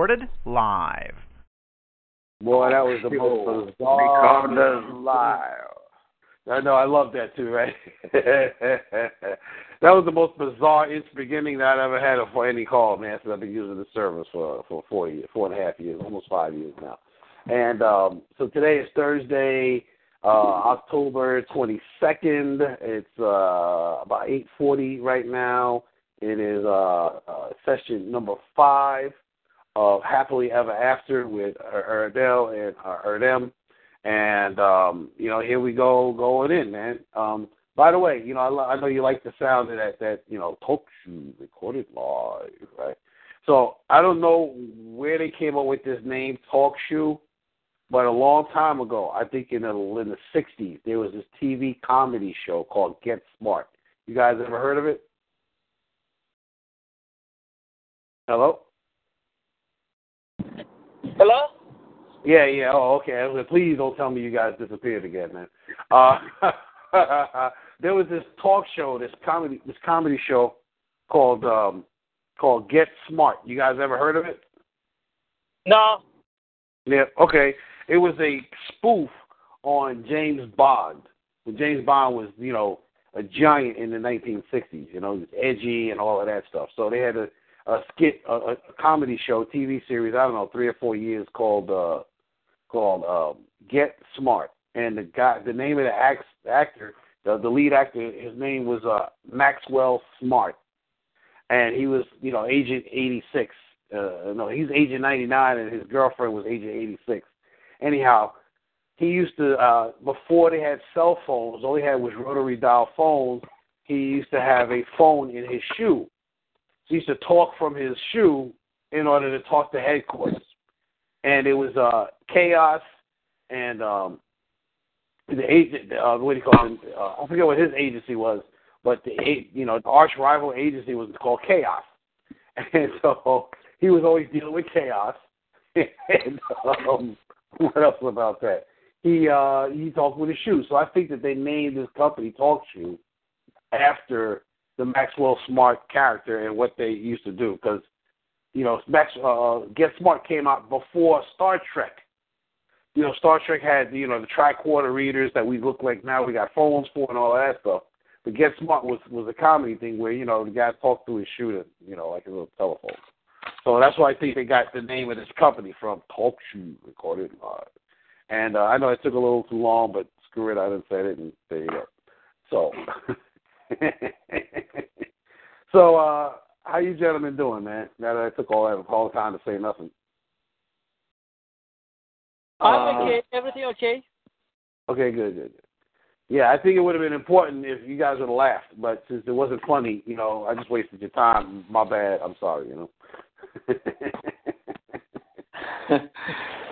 recorded live. Boy, that was the most bizarre live. I know, I love that too, right? that was the most bizarre beginning that I've ever had for any call, man. Since I've been using the service for for four years, four and a half years, almost five years now. And um, so today is Thursday, uh, October 22nd. It's uh, about 8:40 right now. It is uh, uh, session number five of Happily Ever After with Erdell and uh, Erdem. And um, you know, here we go, going in, man. Um, by the way, you know, I, I know you like the sound of that that you know talk show recorded live, right? So I don't know where they came up with this name, talk show, but a long time ago, I think in the in the '60s, there was this TV comedy show called Get Smart. You guys ever heard of it? Hello. Hello. Yeah, yeah. Oh, okay. Please don't tell me you guys disappeared again, man. Uh, there was this talk show, this comedy, this comedy show called um, called Get Smart. You guys ever heard of it? No. Yeah. Okay. It was a spoof on James Bond. When James Bond was, you know, a giant in the 1960s. You know, he was edgy and all of that stuff. So they had a, a skit, a, a comedy show, TV series. I don't know, three or four years called uh, called um, Get Smart, and the guy, the name of the act, actor, the, the lead actor, his name was uh, Maxwell Smart, and he was, you know, Agent 86. Uh, no, he's Agent 99, and his girlfriend was Agent 86. Anyhow, he used to uh, before they had cell phones, all he had was rotary dial phones. He used to have a phone in his shoe. He used to talk from his shoe in order to talk to headquarters. And it was uh chaos and um the agent uh what do you call it uh, I forget what his agency was but the you know the arch rival agency was called chaos. And so he was always dealing with chaos. And um what else about that? He uh he talked with his shoe, so I think that they named this company Talk Shoe after the Maxwell Smart character and what they used to do because you know, Max, uh, Get Smart came out before Star Trek. You know, Star Trek had you know the tricorder readers that we look like now. We got phones for and all that stuff. But Get Smart was was a comedy thing where you know the guy talked through his shooter, you know, like a little telephone. So that's why I think they got the name of this company from Talk Shoe Recorded Live. And uh, I know it took a little too long, but screw it, I didn't say it, and there you go. So, so uh, how you gentlemen doing, man? Now that I took all that all the time to say nothing. I'm uh, okay. Everything okay? Okay, good, good, good. Yeah, I think it would have been important if you guys would have laughed, but since it wasn't funny, you know, I just wasted your time. My bad. I'm sorry, you know.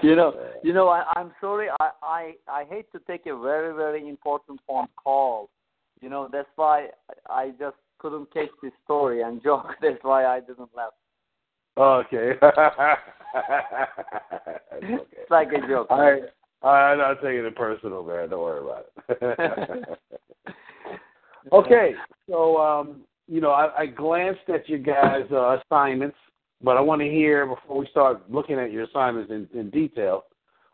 you know, you know, I, I'm sorry. I, I I hate to take a very very important phone call. You know, that's why I just couldn't catch the story and joke. That's why I didn't laugh. Okay. okay. It's like a joke. I, I'm not taking it personal, man. Don't worry about it. okay, so um, you know, I, I glanced at your guys' uh, assignments, but I want to hear before we start looking at your assignments in, in detail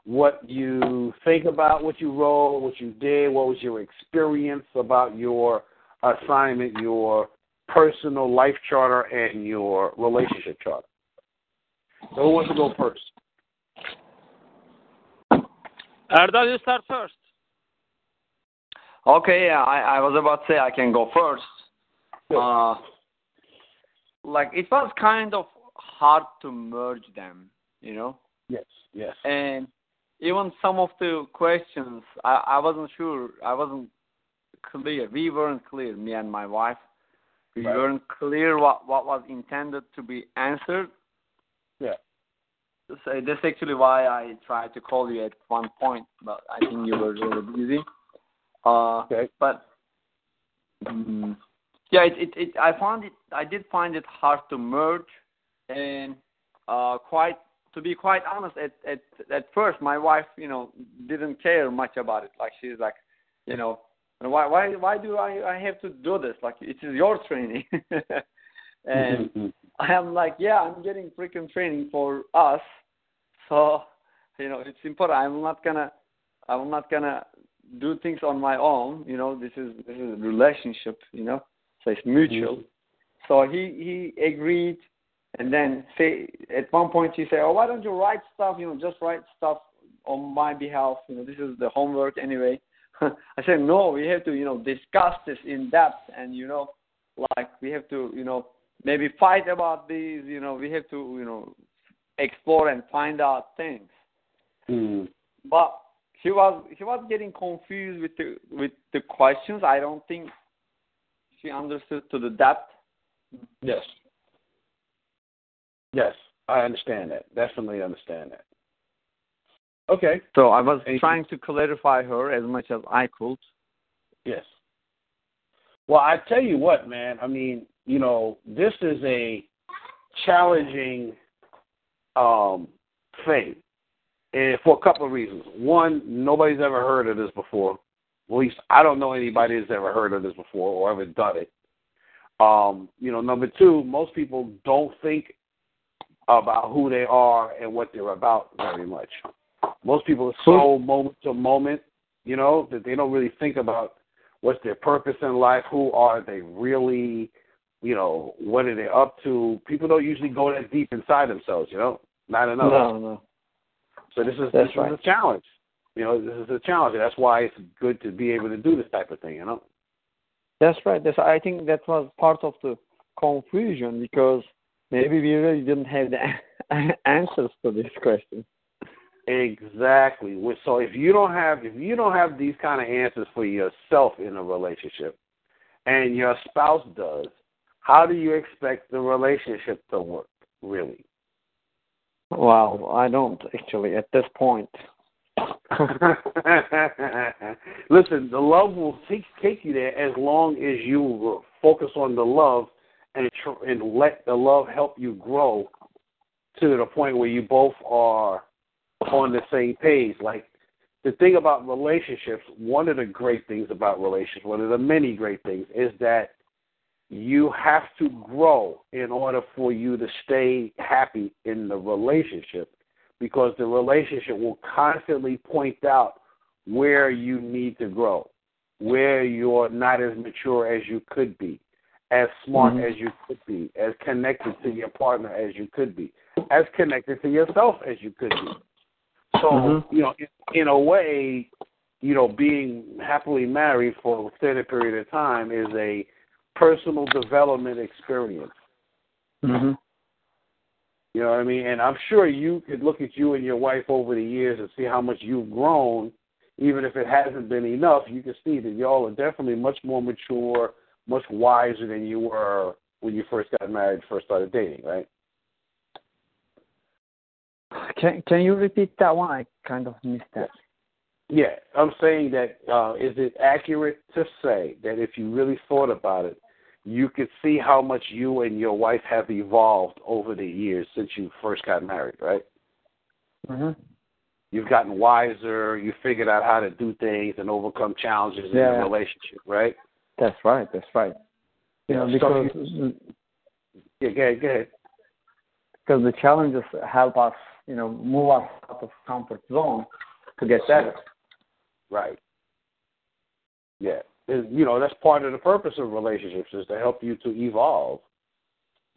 what you think about what you wrote, what you did, what was your experience about your assignment, your personal life charter, and your relationship charter. So who wants to go first? Erdal, you start first. Okay, yeah, I, I was about to say I can go first. Uh, like it was kind of hard to merge them, you know. Yes, yes. And even some of the questions, I, I wasn't sure. I wasn't clear. We weren't clear, me and my wife. We right. weren't clear what, what was intended to be answered. Yeah. So that's actually why I tried to call you at one point, but I think you were really busy. Uh, okay. But um, yeah, it, it, it, I found it. I did find it hard to merge, and uh, quite to be quite honest, at at at first, my wife, you know, didn't care much about it. Like she's like, you know, why why why do I I have to do this? Like it is your training. and I am like, yeah, I'm getting freaking training for us, so you know it's important. I'm not gonna, I'm not gonna do things on my own. You know, this is this is a relationship. You know, so it's mutual. Mhm. So he he agreed, and then say at one point he said, "Oh, why don't you write stuff? You know, just write stuff on my behalf. You know, this is the homework anyway." I said, "No, we have to you know discuss this in depth, and you know, like we have to you know maybe fight about these. You know, we have to you know explore and find out things." Mm. But he was he was getting confused with the with the questions. I don't think she understood to the depth. Yes. Yes, I understand that. Definitely understand that. Okay. So I was trying to clarify her as much as I could. Yes. Well, I tell you what, man. I mean, you know, this is a challenging um, thing, and for a couple of reasons. One, nobody's ever heard of this before. At least I don't know anybody that's ever heard of this before or ever done it. Um, you know, number two, most people don't think about who they are and what they're about very much. Most people are so moment to moment, you know, that they don't really think about what's their purpose in life, who are they really, you know, what are they up to. People don't usually go that deep inside themselves, you know, not enough. No, no. So this is That's this right. is a challenge. You know, this is a challenge. That's why it's good to be able to do this type of thing. You know. That's right. That's I think that was part of the confusion because maybe we really didn't have the answers to this question. Exactly. So if you don't have if you don't have these kind of answers for yourself in a relationship, and your spouse does, how do you expect the relationship to work? Really? Wow, I don't actually at this point. Listen, the love will take take you there as long as you focus on the love and tr- and let the love help you grow to the point where you both are on the same page. Like the thing about relationships, one of the great things about relationships, one of the many great things, is that you have to grow in order for you to stay happy in the relationship because the relationship will constantly point out where you need to grow, where you're not as mature as you could be, as smart Mhm. as you could be, as connected to your partner as you could be, as connected to yourself as you could be. So, Mhm. you know, in, in a way, you know, being happily married for an extended period of time is a personal development experience. Mm-hmm. You know what I mean? And I'm sure you could look at you and your wife over the years and see how much you've grown. Even if it hasn't been enough, you can see that y'all are definitely much more mature, much wiser than you were when you first got married, first started dating, right? Can Can you repeat that one? I kind of missed that. Yeah, I'm saying that uh, is it accurate to say that if you really thought about it, you could see how much you and your wife have evolved over the years since you first got married, right? Mm-hmm. You've gotten wiser. You figured out how to do things and overcome challenges in the relationship, right? That's right. That's right. You know, so because Yeah, go ahead. Go ahead. because the challenges help us, you know, move us out of comfort zone to get better. Right. Yeah. And, you know, that's part of the purpose of relationships is to help you to evolve.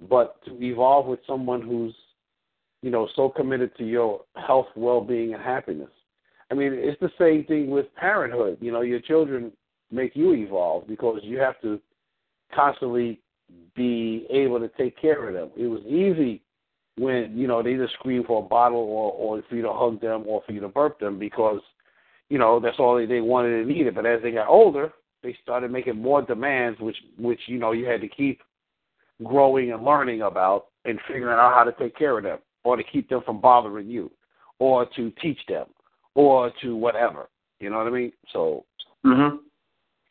But to evolve with someone who's, you know, so committed to your health, well being and happiness. I mean, it's the same thing with parenthood. You know, your children make you evolve because you have to constantly be able to take care of them. It was easy when, you know, they just scream for a bottle or, or for you to hug them or for you to burp them because you know that's all they, they wanted and needed. But as they got older, they started making more demands, which which you know you had to keep growing and learning about and figuring out how to take care of them, or to keep them from bothering you, or to teach them, or to whatever. You know what I mean? So Mm-hmm.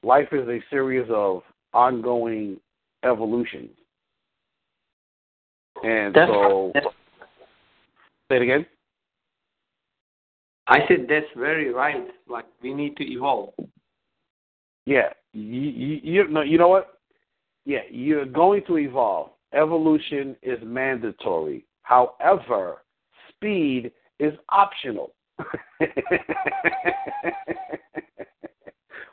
Life is a series of ongoing evolutions. And That's so, that's- say it again. I said that's very right. Like we need to evolve. Yeah, you, you, you know, you know what? Yeah, you're going to evolve. evolution is mandatory. However, speed is optional.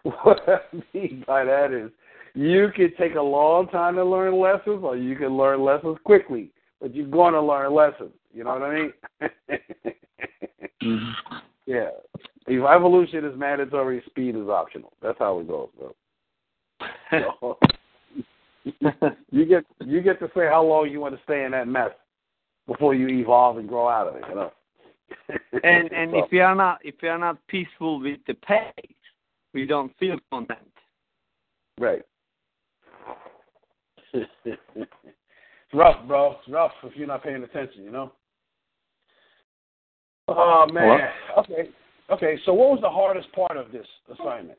what I mean by that is you can take a long time to learn lessons or you can learn lessons quickly, but you're going to learn lessons. You know what I mean? Mm-hmm. Yeah. If evolution is mandatory, speed is optional. That's how it goes, bro. So, you get you get to say how long you want to stay in that mess before you evolve and grow out of it, you know. and and So, if you are not if you are not peaceful with the pace, we don't feel content. right. it's rough, bro. It's rough if you're not paying attention, you know. Oh man. Okay. Okay. So, what was the hardest part of this assignment?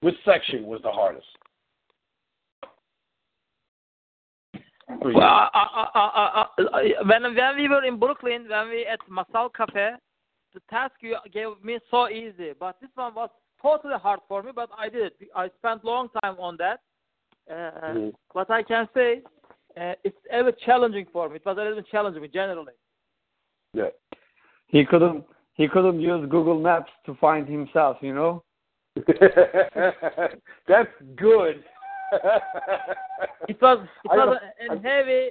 Which section was the hardest? Well, I, I, I, I, I, when when we were in Brooklyn, when we at Masal Cafe, the task you gave me so easy, but this one was totally hard for me. But I did it. I spent long time on that. Uh, Mhm. What I can say, uh, it's ever challenging for me. It was a little challenging generally. Yeah. He couldn't he couldn't use Google Maps to find himself, you know. That's good. It was it I was a, a heavy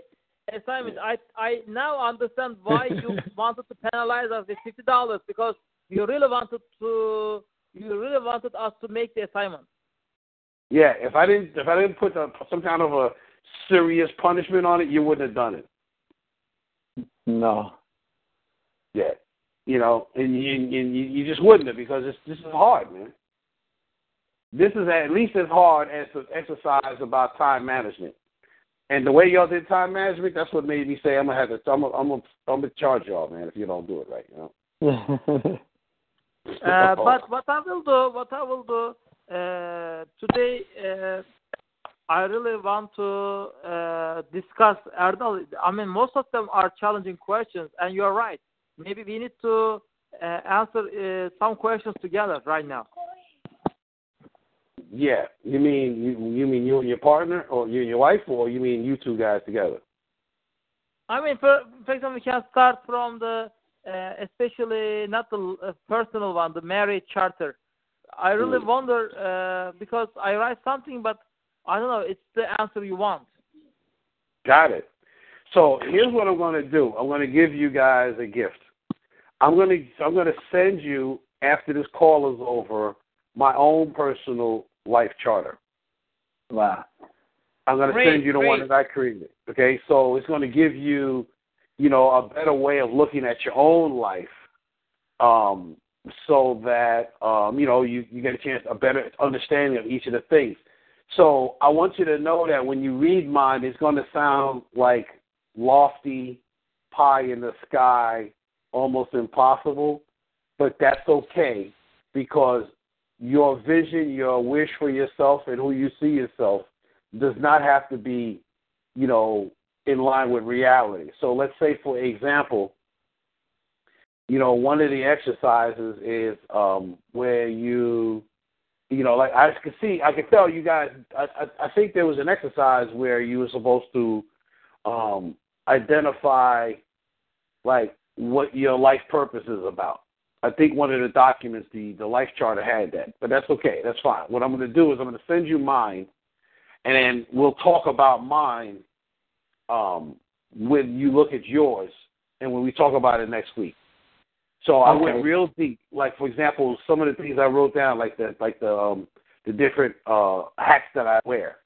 assignment. I I now understand why you wanted to penalize us with fifty dollars because you really wanted to you really wanted us to make the assignment. yeah, if I didn't if I didn't put a, some kind of a serious punishment on it, you wouldn't have done it. No. Yeah, you know, and you and you, you just wouldn't have because it's this is hard, man. This is at least as hard as the exercise about time management. And the way y'all did time management, that's what made me say I'm gonna have to I'm gonna, I'm gonna, I'm gonna charge y'all, man, if you don't do it right, you know. Uh, but what I will do, what I will do uh, today, uh, I really want to uh, discuss Erdal. I mean, most of them are challenging questions, and you're right. Maybe we need to uh, answer uh, some questions together right now. Yeah, you mean you, you mean you and your partner, or you and your wife, or you mean you two guys together? I mean, for, for example, we can start from the, uh, especially not the uh, personal one, the marriage charter. I really Mm. wonder uh, because I write something, but I don't know. It's the answer you want. Got it. So here's what I'm going to do. I'm going to give you guys a gift. I'm going to I'm going to send you after this call is over my own personal life charter. wow. I'm going to Great, send you the one great. that I created. Okay, so it's going to give you, you know, a better way of looking at your own life, um, so that um, you know you you get a chance a better understanding of each of the things. So I want you to know that when you read mine, it's going to sound like lofty, pie in the sky, almost impossible, but that's okay because your vision, your wish for yourself, and who you see yourself does not have to be, you know, in line with reality. So let's say, for example, you know, one of the exercises is um, where you, you know, like I can see, I can tell you guys. I, I, I think there was an exercise where you were supposed to um, identify, like, what your life purpose is about. I think one of the documents, the the life charter, had that, but that's okay. That's fine. What I'm going to do is I'm going to send you mine, and then we'll talk about mine um, when you look at yours, and when we talk about it next week. So I went real deep. Like for example, some of the things I wrote down, like the like the um, the different uh, hats that I wear.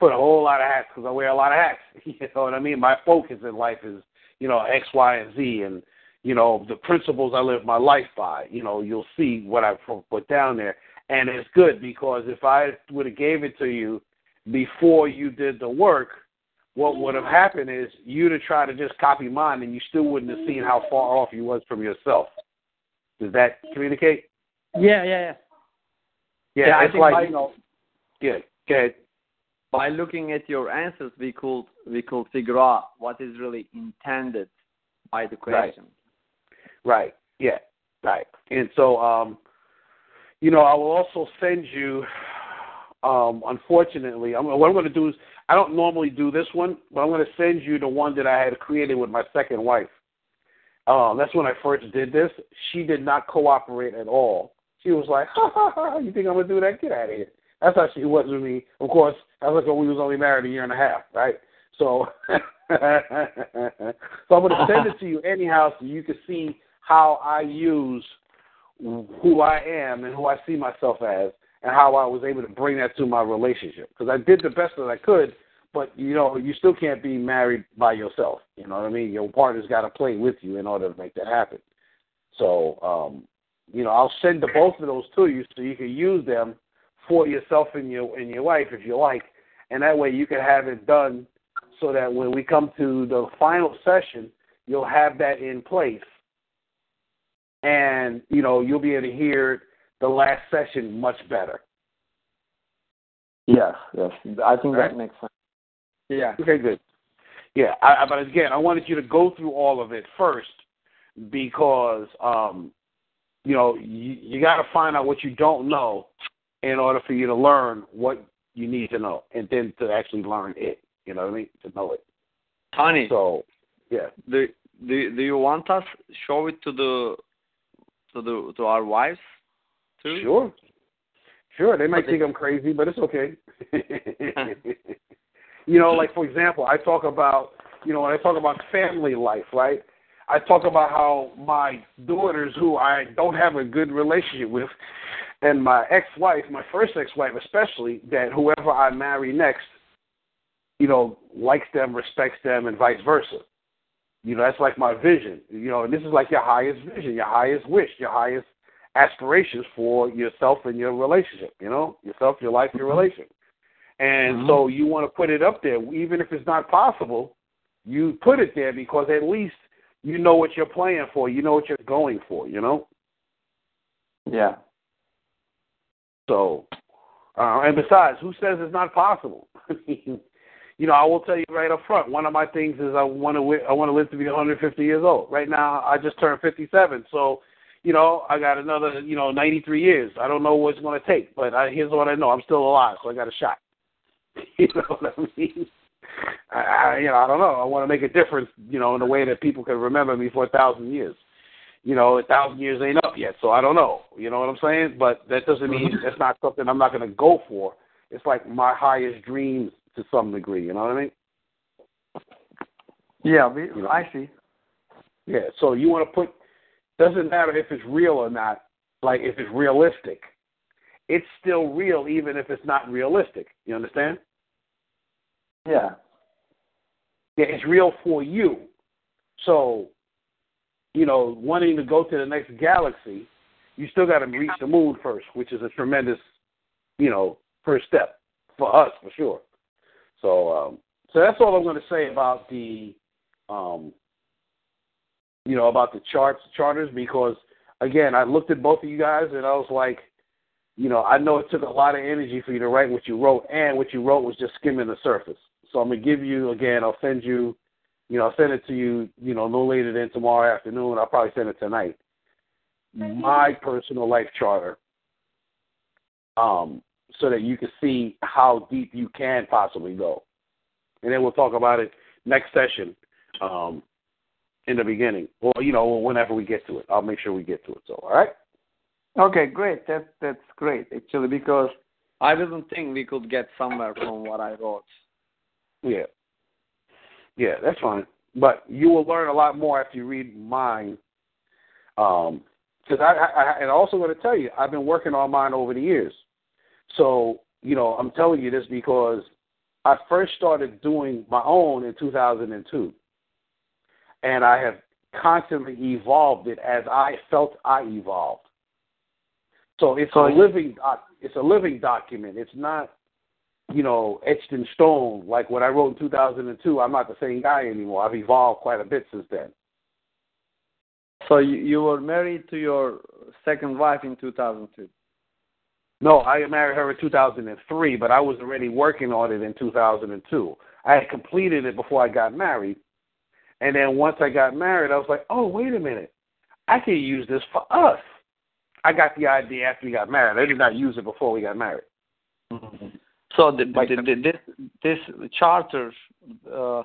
Put a whole lot of hats because I wear a lot of hats. You know what I mean? My focus in life is you know X, Y, and Z, and you know the principles I live my life by. You know, you'll see what I put down there, and it's good because if I would have gave it to you before you did the work, what would have mm-hmm. happened is you'd have tried to just copy mine, and you still wouldn't have seen how far off you was from yourself. Does that communicate? Yeah, yeah, yeah. Yeah, Yeah, I it's think like by- you know. Yeah, go ahead. By looking at your answers, we could we could figure out what is really intended by the question. Right. Yeah. Right. And so, um, you know, I will also send you um, unfortunately, I'm, what I'm going to do is I don't normally do this one, but I'm going to send you the one that I had created with my second wife. Uh, that's when I first did this. She did not cooperate at all. She was like, ha ha ha, you think I'm going to do that? Get out of here. That's how she was with me. Of course, that was when we was only married a year and a half, right? So, so I'm going to send it to you anyhow so you can see how I use who I am and who I see myself as and how I was able to bring that to my relationship. Because I did the best that I could, but you know, you still can't be married by yourself. You know what I mean? Your partner's got to play with you in order to make that happen. So, um, you know, I'll send the both of those to you so you can use them for yourself and your and your wife if you like, and that way you can have it done so that when we come to the final session, you'll have that in place, and you know you'll be able to hear the last session much better. Yes, yes, I think right? that makes sense. Yeah. Okay, good. Yeah, I, but again, I wanted you to go through all of it first because um, you know you, you got to find out what you don't know in order for you to learn what you need to know, and then to actually learn it. You know what I mean? To know it. Tony. So, yeah. Do do do you want us show it to the to the to our wives too? Sure. Sure. They might think I'm crazy, but it's okay. you know, like for example, I talk about you know when I talk about family life, right? I talk about how my daughters, who I don't have a good relationship with, and my ex-wife, my first ex-wife especially, that whoever I marry next, you know, likes them, respects them, and vice versa. You know, that's like my vision. You know, and this is like your highest vision, your highest wish, your highest aspirations for yourself and your relationship. You know, yourself, your life, your mm-hmm. relationship. And mm-hmm. so you want to put it up there, even if it's not possible. You put it there because at least you know what you're playing for. You know what you're going for. You know. Yeah. So, uh, and besides, who says it's not possible? you know, I will tell you right up front. One of my things is I want to I want to live to be 150 years old. Right now, I just turned 57, so you know I got another you know 93 years. I don't know what it's going to take, but I, here's what I know: I'm still alive, so I got a shot. you know what I mean? I, I you know I don't know. I want to make a difference, you know, in a way that people can remember me for a thousand years you know, a thousand years ain't up yet, so I don't know. You know what I'm saying? But that doesn't mean mm-hmm. that's not something I'm not going to go for. It's like my highest dreams to some degree. You know what I mean? Yeah, we, you know? I see. Yeah, so you want to put doesn't matter if it's real or not. Like if it's realistic, it's still real even if it's not realistic. You understand? Yeah. Yeah, it's real for you. So you know, wanting to go to the next galaxy, you still got to reach the moon first, which is a tremendous, you know, first step for us for sure. So, um, so that's all I'm going to say about the, um, you know, about the charts, charters, because again, I looked at both of you guys and I was like, you know, I know it took a lot of energy for you to write what you wrote, and what you wrote was just skimming the surface. So I'm gonna give you again. I'll send you you know, I'll send it to you, you know, no later than tomorrow afternoon. I'll probably send it tonight. My personal life charter, um, so that you can see how deep you can possibly go. And then we'll talk about it next session, um, in the beginning, or you know, whenever we get to it. I'll make sure we get to it. So, all right. Okay, great. That's that's great actually because I didn't think we could get somewhere from what I wrote. Yeah. Yeah, that's fine. But you will learn a lot more after you read mine. Um, because I, I, and also going to tell you, I've been working on mine over the years. So, you know, I'm telling you this because I first started doing my own in 2002. And I have constantly evolved it as I felt I evolved. So it's a living doc, it's a living document. It's not you know, etched in stone. Like what I wrote in 2002, I'm not the same guy anymore. I've evolved quite a bit since then. So you, you were married to your second wife in 2002? No, I married her in 2003, but I was already working on it in 2002. I had completed it before I got married. And then once I got married, I was like, oh, wait a minute. I can use this for us. I got the idea after we got married. I did not use it before we got married. Mm-hmm. So the, the, the, this this charter, uh,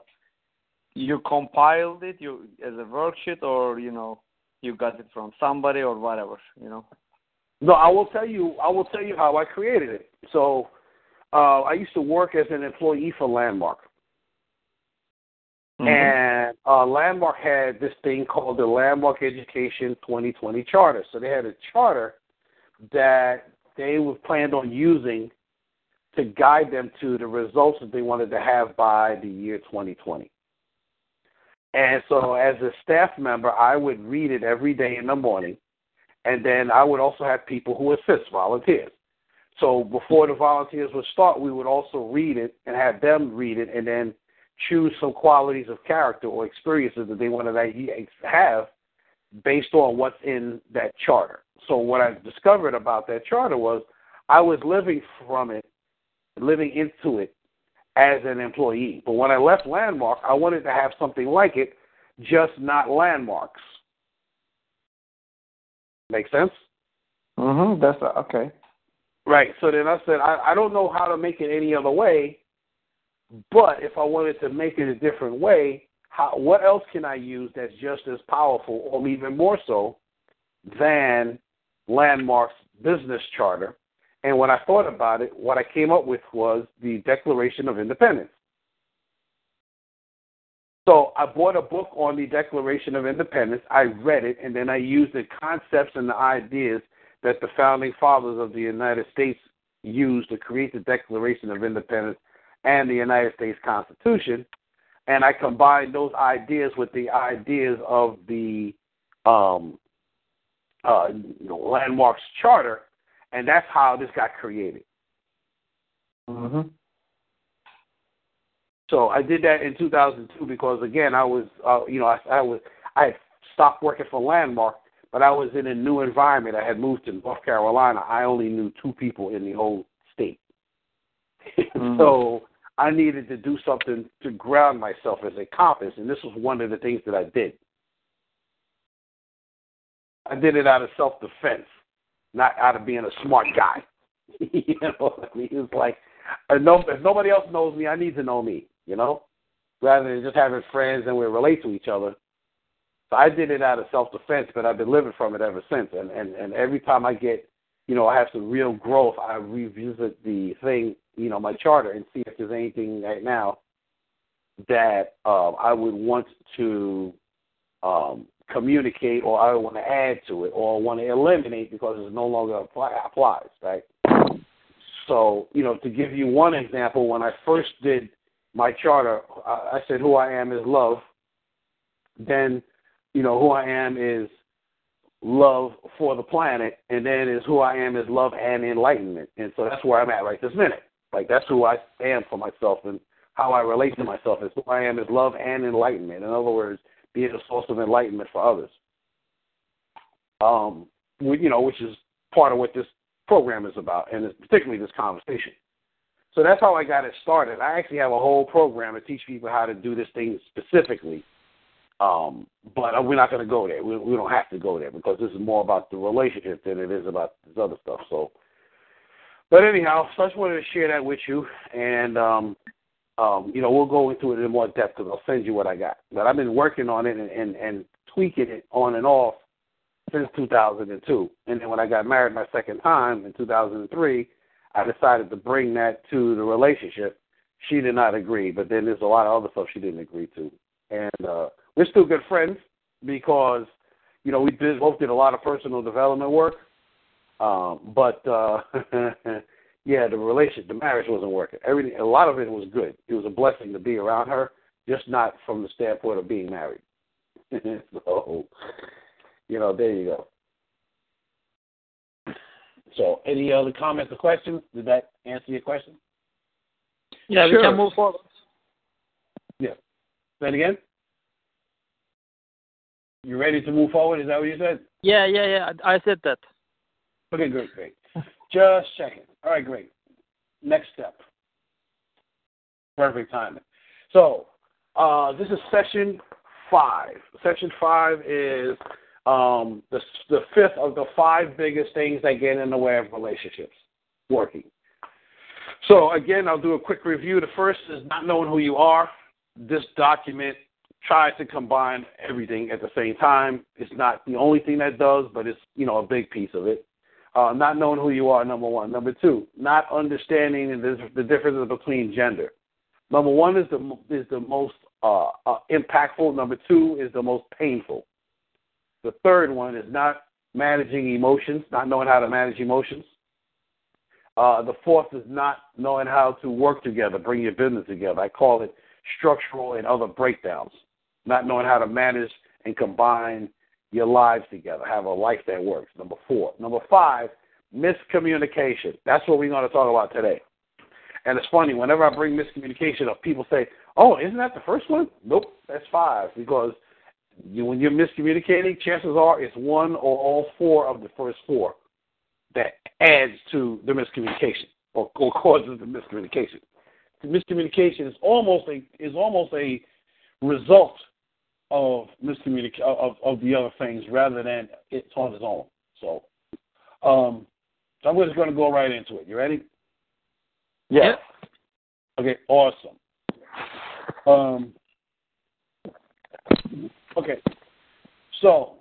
you compiled it you as a worksheet, or you know you got it from somebody or whatever, you know. No, I will tell you. I will tell you how I created it. So, uh, I used to work as an employee for Landmark, mm-hmm. and uh, Landmark had this thing called the Landmark Education 2020 Charter. So they had a charter that they were planned on using to guide them to the results that they wanted to have by the year 2020. And so, as a staff member, I would read it every day in the morning and then I would also have people who assist, volunteers. So before the volunteers would start, we would also read it and have them read it and then choose some qualities of character or experiences that they wanted to have based on what's in that charter. So what I discovered about that charter was I was living from it, living into it as an employee. But when I left Landmark, I wanted to have something like it, just not landmarks. Make sense? Mhm. That's a, okay. Right. So then I said I, I don't know how to make it any other way, but if I wanted to make it a different way, how what else can I use that's just as powerful or even more so than Landmark's business charter? And when I thought about it, what I came up with was the Declaration of Independence. So I bought a book on the Declaration of Independence. I read it, and then I used the concepts and the ideas that the founding fathers of the United States used to create the Declaration of Independence and the United States Constitution. And I combined those ideas with the ideas of the um, uh, Landmarks Charter, and that's how this got created. Mm-hmm. So I did that in 2002 because again I was uh, you know I, I was I had stopped working for Landmark, but I was in a new environment. I had moved to North Carolina. I only knew two people in the whole state, mm-hmm. so I needed to do something to ground myself as a compass, and this was one of the things that I did. I did it out of self defense, not out of being a smart guy. you know, I mean, it was like, if nobody else knows me, I need to know me you know, rather than just having friends and we relate to each other. So I did it out of self defense, but I've been living from it ever since. And, and and every time I get, you know, I have some real growth, I revisit the thing, you know, my charter and see if there's anything right now that um, I would want to um, communicate or I want to add to it or want to eliminate because it no longer apply, applies, right? So, you know, to give you one example, when I first did my charter, I said who I am is love. Then, you know, who I am is love for the planet, and then is who I am is love and enlightenment. And so that's where I'm at right this minute. Like that's who I am for myself and how I relate to myself is who I am is love and enlightenment. In other words, being a source of enlightenment for others. Um, you know, which is part of what this program is about, and particularly this conversation. So that's how I got it started. I actually have a whole program to teach people how to do this thing specifically. Um, but we're not going to go there. We, we don't have to go there because this is more about the relationship than it is about this other stuff. So, but anyhow, so I just wanted to share that with you, and um, um, you know we'll go into it in more depth because I'll send you what I got. But I've been working on it and, and, and tweaking it on and off since 2002. And then when I got married my second time in 2003 I decided to bring that to the relationship. She did not agree, but then there's a lot of other stuff she didn't agree to. And uh, we're still good friends because, you know, we did, both did a lot of personal development work. Um, but uh, yeah, the relationship, the marriage wasn't working. Everything, a lot of it was good. It was a blessing to be around her, just not from the standpoint of being married. so, you know, there you go. So, any other comments or questions? Did that answer your question? Yeah, sure. we can move forward. Yeah. Say it again. You ready to move forward? Is that what you said? Yeah, yeah, yeah. I said that. Okay, great, great. Just checking. All right, great. Next step. Perfect timing. So, uh, this is session five. Session five is um, the, the fifth of the five biggest things that get in the way of relationships working. So again, I'll do a quick review. The first is not knowing who you are. This document tries to combine everything at the same time. It's not the only thing that does, but it's you know a big piece of it. Uh, not knowing who you are, number one. Number two, not understanding the, the differences between gender. Number one is the is the most uh, uh, impactful. Number two is the most painful. The third one is not managing emotions, not knowing how to manage emotions. Uh, the fourth is not knowing how to work together, bring your business together. I call it structural and other breakdowns, not knowing how to manage and combine your lives together, have a life that works. Number four. Number five, miscommunication. That's what we're going to talk about today. And it's funny, whenever I bring miscommunication up, people say, oh, isn't that the first one? Nope, that's five. Because you, when you're miscommunicating, chances are it's one or all four of the first four that adds to the miscommunication or, or causes the miscommunication. The miscommunication is almost a is almost a result of miscommunication of, of the other things rather than it's on its own. So, um, so I'm just going to go right into it. You ready? Yeah. Okay. Awesome. Um. Okay. So,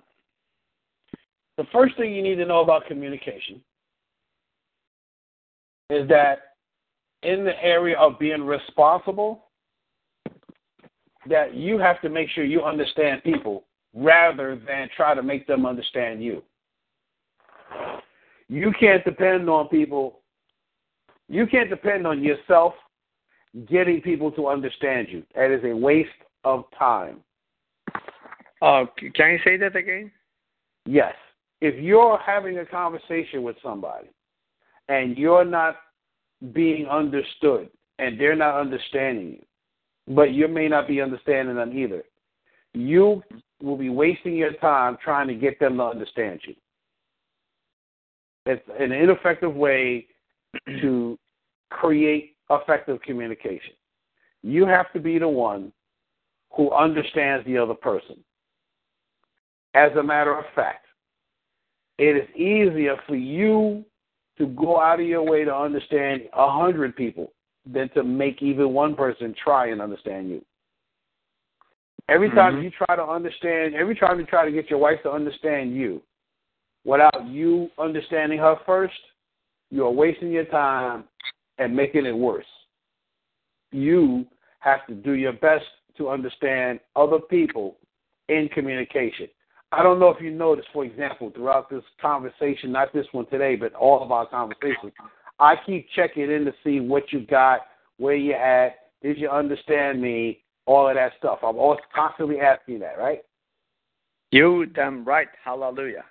the first thing you need to know about communication is that in the area of being responsible, that you have to make sure you understand people rather than try to make them understand you. You can't depend on people. You can't depend on yourself getting people to understand you. That is a waste of time. Uh, can you say that again? Yes. If you're having a conversation with somebody and you're not being understood and they're not understanding you, but you may not be understanding them either. You will be wasting your time trying to get them to understand you. It's an ineffective way to create effective communication. You have to be the one who understands the other person. As a matter of fact, it is easier for you to go out of your way to understand a hundred people than to make even one person try and understand you. Every time mm-hmm. you try to understand, every time you try to get your wife to understand you, without you understanding her first, you are wasting your time and making it worse. You have to do your best to understand other people in communication. I don't know if you noticed, for example, throughout this conversation, not this one today, but all of our conversations, I keep checking in to see what you got, where you at, did you understand me, all of that stuff. I'm always constantly asking that, right? You damn right. Hallelujah.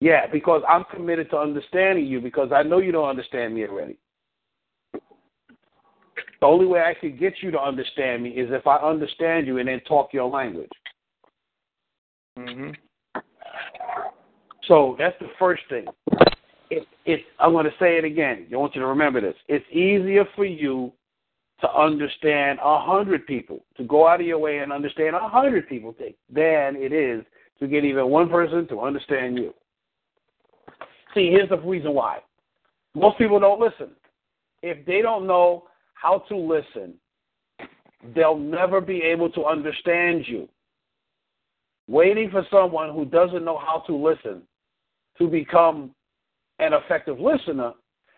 Yeah, because I'm committed to understanding you because I know you don't understand me already. The only way I can get you to understand me is if I understand you and then talk your language. Mm-hmm. So that's the first thing. It, it, I'm going to say it again. I want you to remember this. It's easier for you to understand a hundred people, to go out of your way and understand a hundred people think, than it is to get even one person to understand you. See, here's the reason why. Most people don't listen. If they don't know how to listen, they'll never be able to understand you. Waiting for someone who doesn't know how to listen to become an effective listener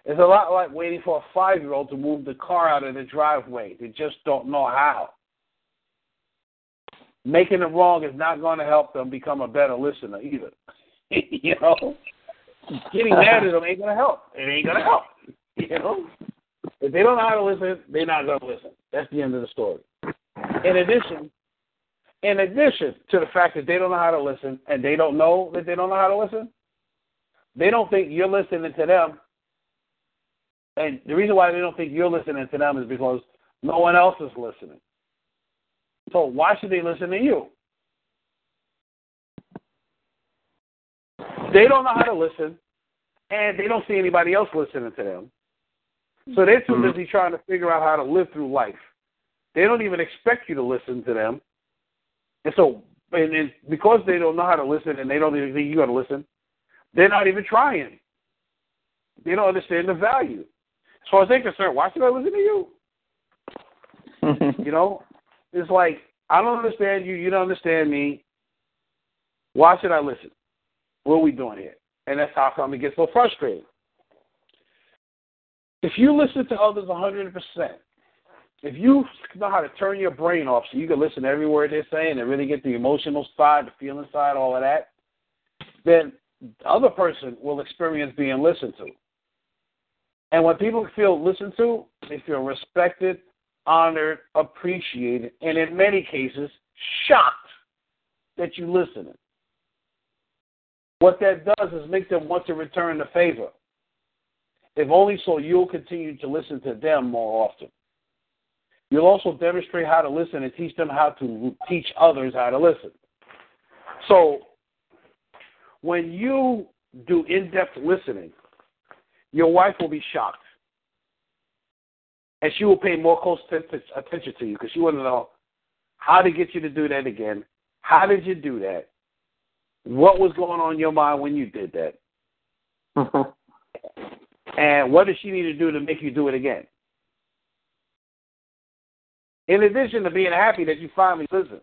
is a lot like waiting for a five year old to move the car out of the driveway. They just don't know how. Making it wrong is not going to help them become a better listener either. you know? Getting mad at them ain't going to help. It ain't going to help. You know? If they don't know how to listen, they're not going to listen. That's the end of the story. In addition, in addition to the fact that they don't know how to listen and they don't know that they don't know how to listen, they don't think you're listening to them. And the reason why they don't think you're listening to them is because no one else is listening. So why should they listen to you? They don't know how to listen, and they don't see anybody else listening to them. So they're too mm-hmm. busy trying to figure out how to live through life. They don't even expect you to listen to them. And so, and, and because they don't know how to listen and they don't even think you got to listen, they're not even trying. They don't understand the value. As far as they're concerned, why should I listen to you? you know, it's like I don't understand you. You don't understand me. Why should I listen? What are we doing here? And that's how come it gets so frustrating. If you listen to others 100%, if you know how to turn your brain off so you can listen to every word they're saying and really get the emotional side, the feeling side, all of that, then the other person will experience being listened to. And when people feel listened to, they feel respected, honored, appreciated, and in many cases, shocked that you listen. What that does is make them want to return the favor. If only so you'll continue to listen to them more often. You'll also demonstrate how to listen and teach them how to teach others how to listen. So, when you do in depth listening, your wife will be shocked. And she will pay more close attention to you because she want to know how to get you to do that again. How did you do that? What was going on in your mind when you did that? and what does she need to do to make you do it again? In addition to being happy that you finally listened.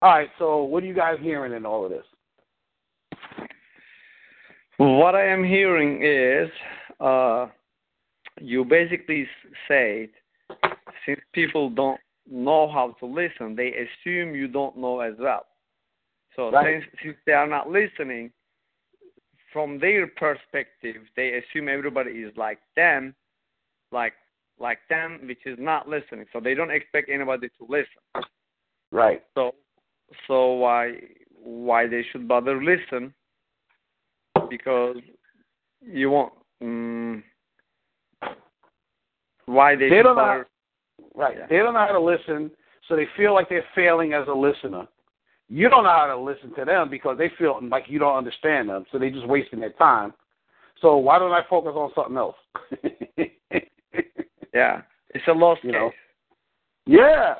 All right, so what are you guys hearing in all of this? What I am hearing is uh, you basically say since people don't know how to listen, they assume you don't know as well. So right. since, since they are not listening, from their perspective, they assume everybody is like them, like like them, which is not listening. So they don't expect anybody to listen. Right. So so why why they should bother listen because you want um, why they, they don't know how, right yeah. they don't know how to listen so they feel like they're failing as a listener you don't know how to listen to them because they feel like you don't understand them so they're just wasting their time so why don't i focus on something else yeah it's a lost you case. know yeah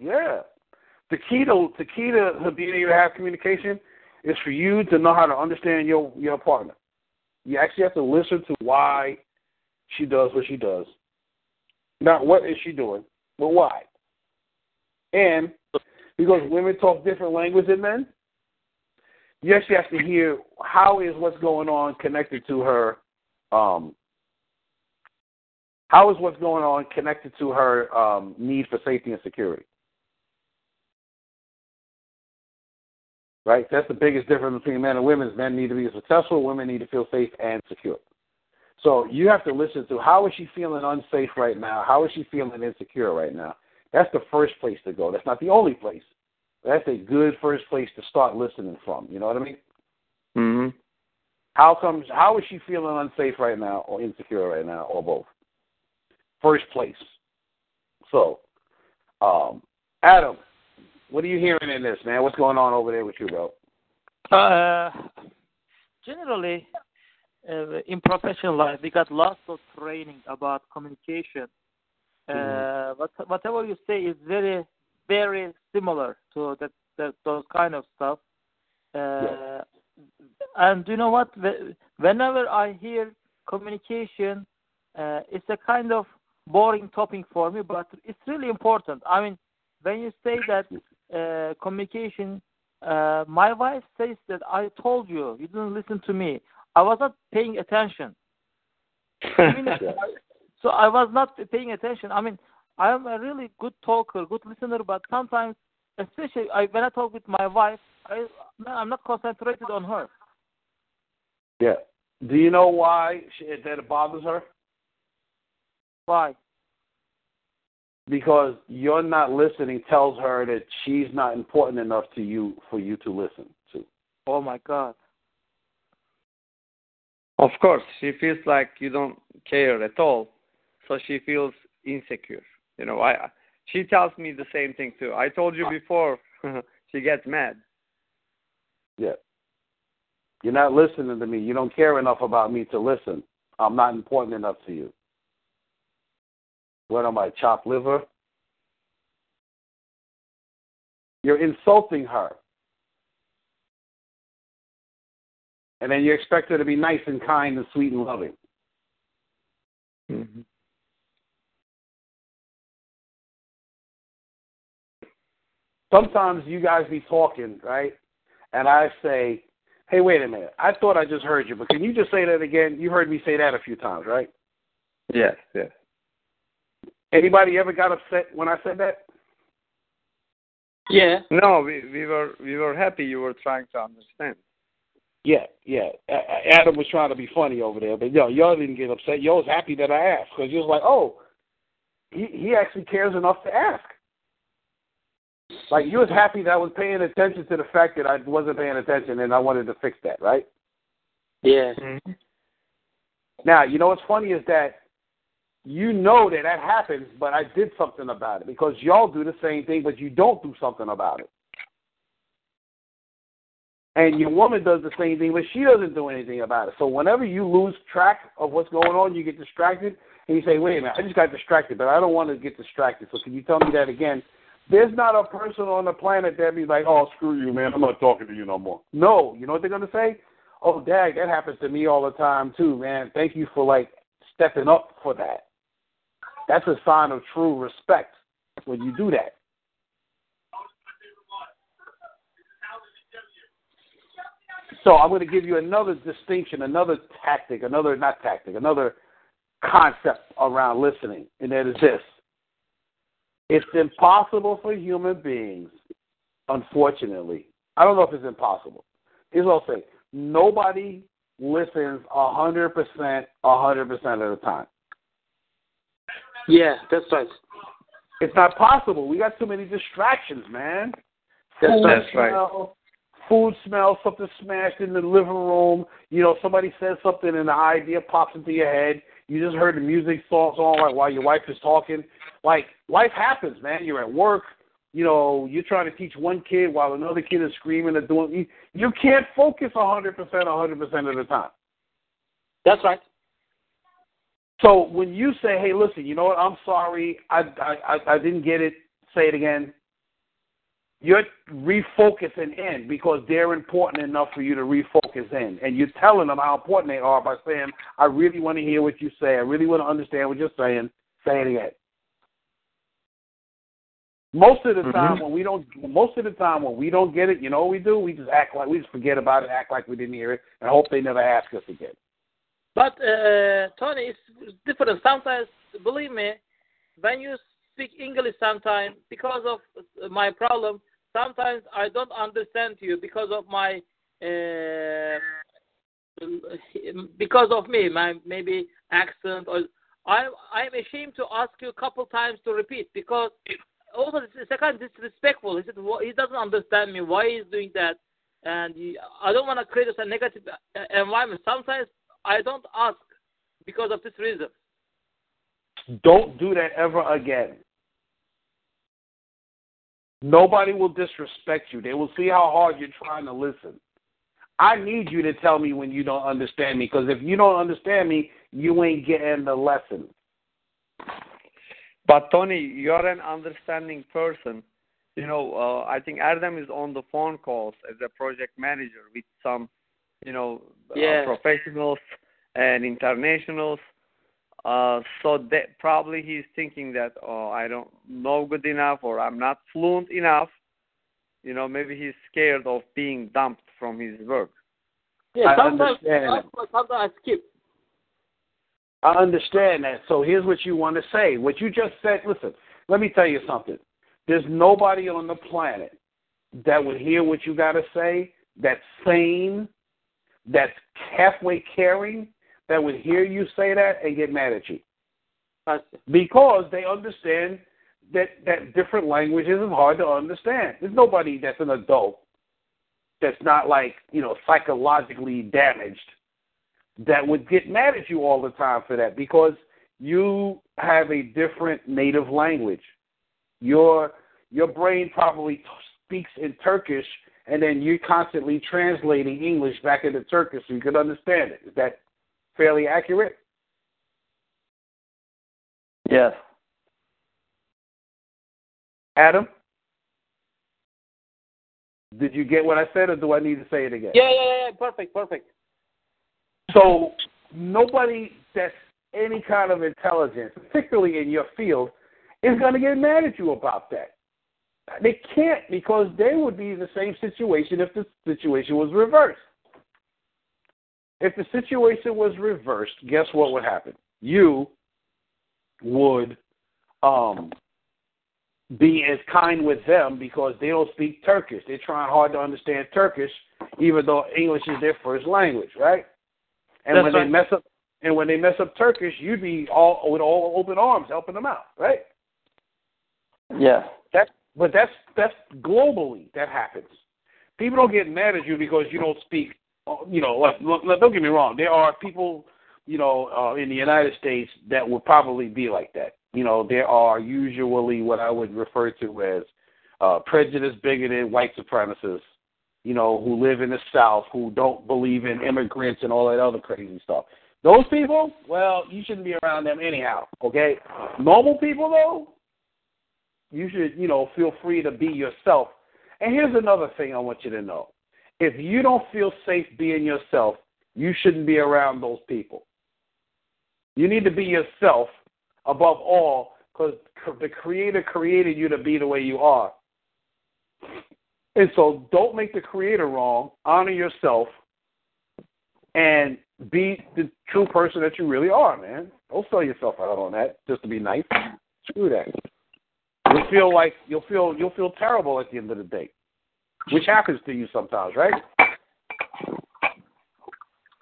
yeah the key to the key to being able to have communication is for you to know how to understand your your partner. You actually have to listen to why she does what she does. Not what is she doing, but why. And because women talk different language than men, you actually have to hear how is what's going on connected to her um, how is what's going on connected to her um, need for safety and security? right? That's the biggest difference between men and women. Men need to be successful. Women need to feel safe and secure. So you have to listen to how is she feeling unsafe right now? How is she feeling insecure right now? That's the first place to go. That's not the only place. That's a good first place to start listening from. You know what I mean? Mhm. How comes? How is she feeling unsafe right now, or insecure right now, or both? First place. So, um, Adam, what are you hearing in this, man? What's going on over there with you, bro? Uh, generally, uh, in professional life, we got lots of training about communication. Uh, mm-hmm. what, whatever you say is very, very similar to that, that those kind of stuff. Uh, yeah. And you know what? Whenever I hear communication, uh, it's a kind of boring topic for me, but it's really important. I mean, when you say that uh, communication. Uh, my wife says that I told you, you didn't listen to me. I was not paying attention. I so I was not paying attention. I mean, I am a really good talker, good listener, but sometimes, especially I, when I talk with my wife, I, I'm not concentrated on her. Yeah. Do you know why she, that it bothers her? Why? because you're not listening tells her that she's not important enough to you for you to listen to. Oh my God. Of course, she feels like you don't care at all, so she feels insecure. You know, I she tells me the same thing too. I told you before. she gets mad. Yeah. You're not listening to me. You don't care enough about me to listen. I'm not important enough to you. What am I, chopped liver? You're insulting her. and then you expect her to be nice and kind and sweet and loving. Mm-hmm. Sometimes you guys be talking, right? And I say, "Hey, wait a minute. I thought I just heard you, but can you just say that again? You heard me say that a few times, right?" Yes, yes. Anybody ever got upset when I said that? Yeah. No, we we were we were happy you were trying to understand. Yeah, yeah. Adam was trying to be funny over there, but yo, y'all didn't get upset. Y'all was happy that I asked because you was like, oh, he he actually cares enough to ask. Like you was happy that I was paying attention to the fact that I wasn't paying attention and I wanted to fix that, right? Yeah. Mm-hmm. Now, you know what's funny is that you know that that happens, but I did something about it because y'all do the same thing, but you don't do something about it. And your woman does the same thing, but she doesn't do anything about it. So whenever you lose track of what's going on, you get distracted, and you say, "Wait a minute, I just got distracted, but I don't want to get distracted. So can you tell me that again?" There's not a person on the planet that be like, "Oh, screw you, man, I'm not talking to you no more." No, you know what they're gonna say? "Oh, Dag, that happens to me all the time too, man. Thank you for like stepping up for that." That's a sign of true respect when you do that. So I'm going to give you another distinction, another tactic, another not tactic, another concept around listening, and that is this. It's impossible for human beings, unfortunately. I don't know if it's impossible. Here's what I'll say. Nobody listens 100%, 100% of the time. Yeah, that's right. It's not possible. We got too many distractions, man. That's, Food right. smell, Food smell, something smashed in the living room. You know, somebody says something and the idea pops into your head. You just heard the music song on while your wife is talking. Like life happens, man. You're at work. You know, you're trying to teach one kid while another kid is screaming and doing. You, you can't focus 100%, 100% of the time. That's right. So when you say, "Hey, listen, you know what? I'm sorry. I I I didn't get it. Say it again." You're refocusing in because they're important enough for you to refocus in, and you're telling them how important they are by saying, "I really want to hear what you say. I really want to understand what you're saying. Say it again." Most of the Mhm. time when we don't, most of the time when we don't get it, you know what we do? We just act like we just forget about it, act like we didn't hear it, and hope they never ask us again. But uh, Tony, it's different. Sometimes, believe me, when you speak English, sometimes because of my problem, sometimes I don't understand you because of my uh, because of me, my maybe accent or I I'm ashamed to ask you a couple times to repeat because also it's kind of disrespectful. He said he doesn't understand me. Why he's doing that? And he, I don't want to create a negative uh, environment. Sometimes I don't ask because of this reason. Don't do that ever again. Nobody will disrespect you. They will see how hard you're trying to listen. I need you to tell me when you don't understand me because if you don't understand me, you ain't getting the lesson. But Tony, you're an understanding person. You know, uh, I think Adam is on the phone calls as a project manager with some, you know, Yeah. uh, professionals and internationals. Uh, so that probably he's thinking that oh, I don't know good enough or I'm not fluent enough. You know, maybe he's scared of being dumped from his work. Yeah, I sometimes, understand. sometimes I skip. I understand that. So here's what you want to say. What you just said, listen, let me tell you something. There's nobody on the planet that would hear what you got to say that's sane, that's halfway caring, that would hear you say that and get mad at you. Because they understand that, that different languages is hard to understand. There's nobody that's an adult that's not like, you know, psychologically damaged that would get mad at you all the time for that because you have a different native language. Your your brain probably t- speaks in Turkish, and then you're constantly translating English back into Turkish so you can understand it. Is that fairly accurate? Yes. Adam, did you get what I said, or do I need to say it again? Yeah, yeah, yeah. Perfect, perfect. So nobody that's any kind of intelligence, particularly in your field, is going to get mad at you about that. They can't because they would be in the same situation if the situation was reversed. If the situation was reversed, guess what would happen? You would um, be as kind with them because they don't speak Turkish. They're trying hard to understand Turkish, even though English is their first language, right? And That's when right. they mess up, and when they mess up Turkish, you'd be all with all open arms helping them out, right? Yeah. That, but that's that's globally that happens. People don't get mad at you because you don't speak. You know, don't get me wrong. There are people, you know, uh, in the United States that would probably be like that. You know, there are usually what I would refer to as uh, prejudiced, bigoted white supremacists. You know, who live in the South, who don't believe in immigrants and all that other crazy stuff. Those people, well, you shouldn't be around them anyhow. Okay, normal people though, you should, you know, feel free to be yourself. And here's another thing I want you to know. If you don't feel safe being yourself, you shouldn't be around those people. You need to be yourself above all because the Creator created you to be the way you are. And so don't make the Creator wrong. Honor yourself and be the true person that you really are, man. Don't sell yourself out on that just to be nice. Screw that. You'll feel like you'll feel you'll feel terrible at the end of the day, which happens to you sometimes, right?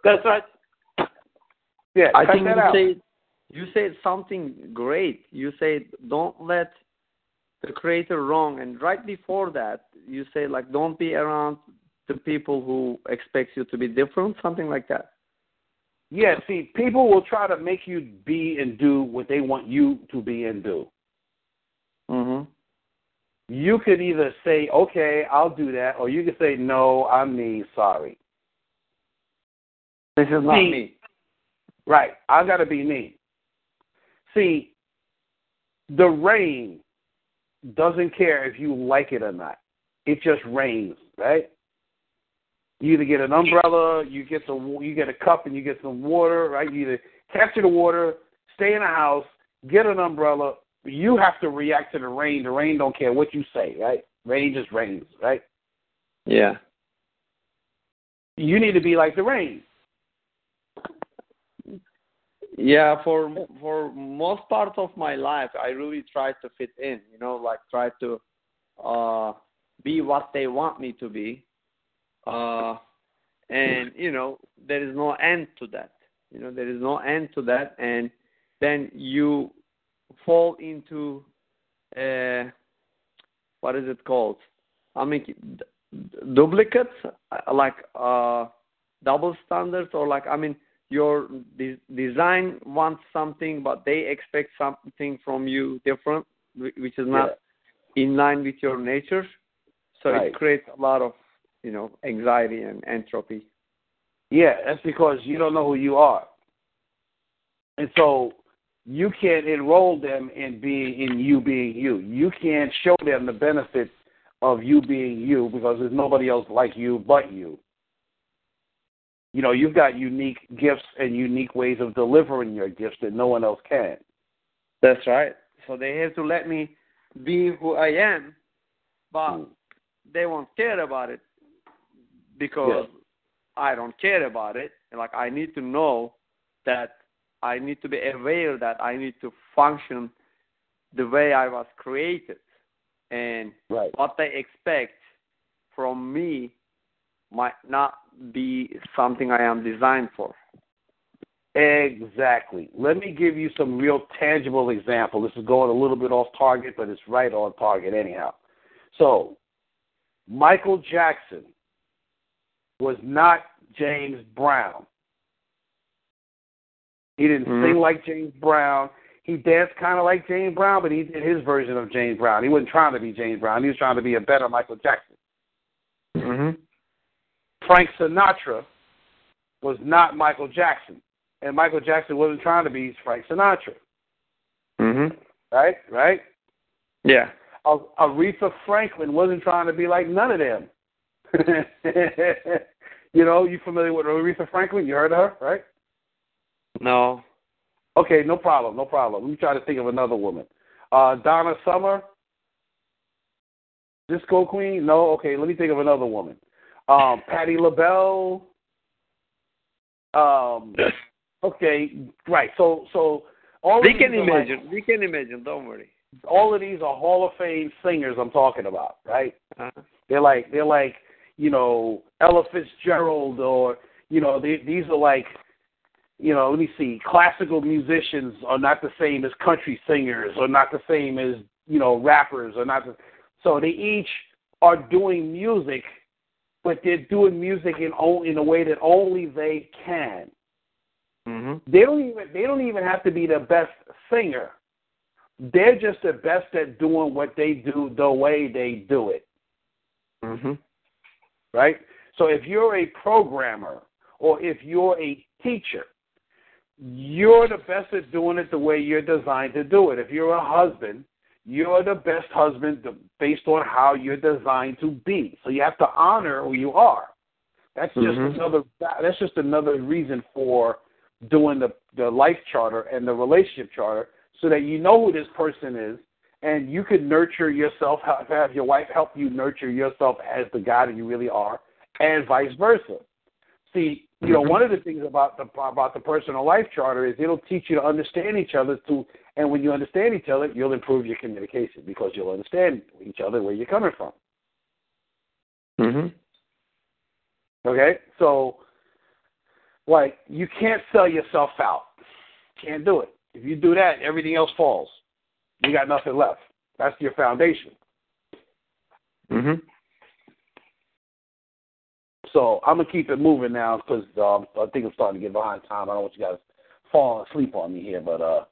That's right. Yeah, I think that you out. said you said something great. You said don't let the creator wrong, and right before that, you say like don't be around the people who expect you to be different, something like that. Yeah, see, people will try to make you be and do what they want you to be and do. Mhm. You could either say, "Okay, I'll do that," or you could say, "No, I'm me. Sorry." This is not See, me. Right. I got to be me. See, the rain doesn't care if you like it or not. It just rains, right? You either get an umbrella, you get some, you get a cup, and you get some water, right? You either capture the water, stay in the house, get an umbrella. You have to react to the rain. The rain don't care what you say, right? Rain just rains, right? Yeah. You need to be like the rain. Yeah, for for most part of my life, I really try to fit in. You know, like try to uh be what they want me to be. Uh and you know, there is no end to that. You know, there is no end to that, and then you fall into uh what is it called? I mean, d- duplicates, uh, like uh double standards, or like I mean your de- design wants something, but they expect something from you different, which is not in line with your nature. So Right. it creates a lot of, you know, anxiety and entropy. Yeah, that's because you don't know who you are. And so you can't enroll them in being in you being you. You can't show them the benefits of you being you because there's nobody else like you but you. You know, you've got unique gifts and unique ways of delivering your gifts that no one else can. That's right. So they have to let me be who I am, but Mm. they won't care about it because I don't care about it. And Like I need to know that I need to be aware that I need to function the way I was created, and Right. what they expect from me might not be something I am designed for. Exactly. Let me give you some real tangible example. This is going a little bit off target, but it's right on target anyhow. So, Michael Jackson was not James Brown. He didn't Mhm. sing like James Brown. He danced kind of like James Brown, but he did his version of James Brown. He wasn't trying to be James Brown. He was trying to be a better Michael Jackson. Mm-hmm. Frank Sinatra was not Michael Jackson, and Michael Jackson wasn't trying to be Frank Sinatra. Mm-hmm. Right? Right? Yeah. Aretha Franklin wasn't trying to be like none of them. You know, you familiar with Aretha Franklin? You heard of her, right? No. Okay, no problem, no problem. Let me try to think of another woman. Uh, Donna Summer, Disco Queen. No, okay. Let me think of another woman. Um, Patti LaBelle. Um, okay, right. So, so all we can imagine. Like, we can imagine. Don't worry. all of these are Hall of Fame singers. I'm talking about, right? Uh-huh. They're like they're like you know Ella Fitzgerald or you know they, these are like you know let me see classical musicians are not the same as country singers or not the same as you know rappers or not the, so they each are doing music but they're doing music in only in a way that only they can Mm-hmm. they don't even they don't even have to be the best singer they're just the best at doing what they do the way they do it Mm-hmm. right? So if you're a programmer or if you're a teacher, you're the best at doing it the way you're designed to do it. If you're a husband, you're the best husband based on how you're designed to be. So you have to honor who you are. That's just Mhm. another that's just another reason for doing the the life charter and the relationship charter so that you know who this person is and you can nurture yourself, have have your wife help you nurture yourself as the guy that you really are, and vice versa. See, you know, Mhm. one of the things about the about the personal life charter is it'll teach you to understand each other to, and when you understand each other, you'll improve your communication because you'll understand each other where you're coming from. Mm-hmm. Okay, so like you can't sell yourself out. Can't do it. If you do that, everything else falls. You got nothing left. That's your foundation. Mm-hmm. So I'm gonna keep it moving now because um, I think I'm starting to get behind time. I don't want you guys falling asleep on me here, but uh,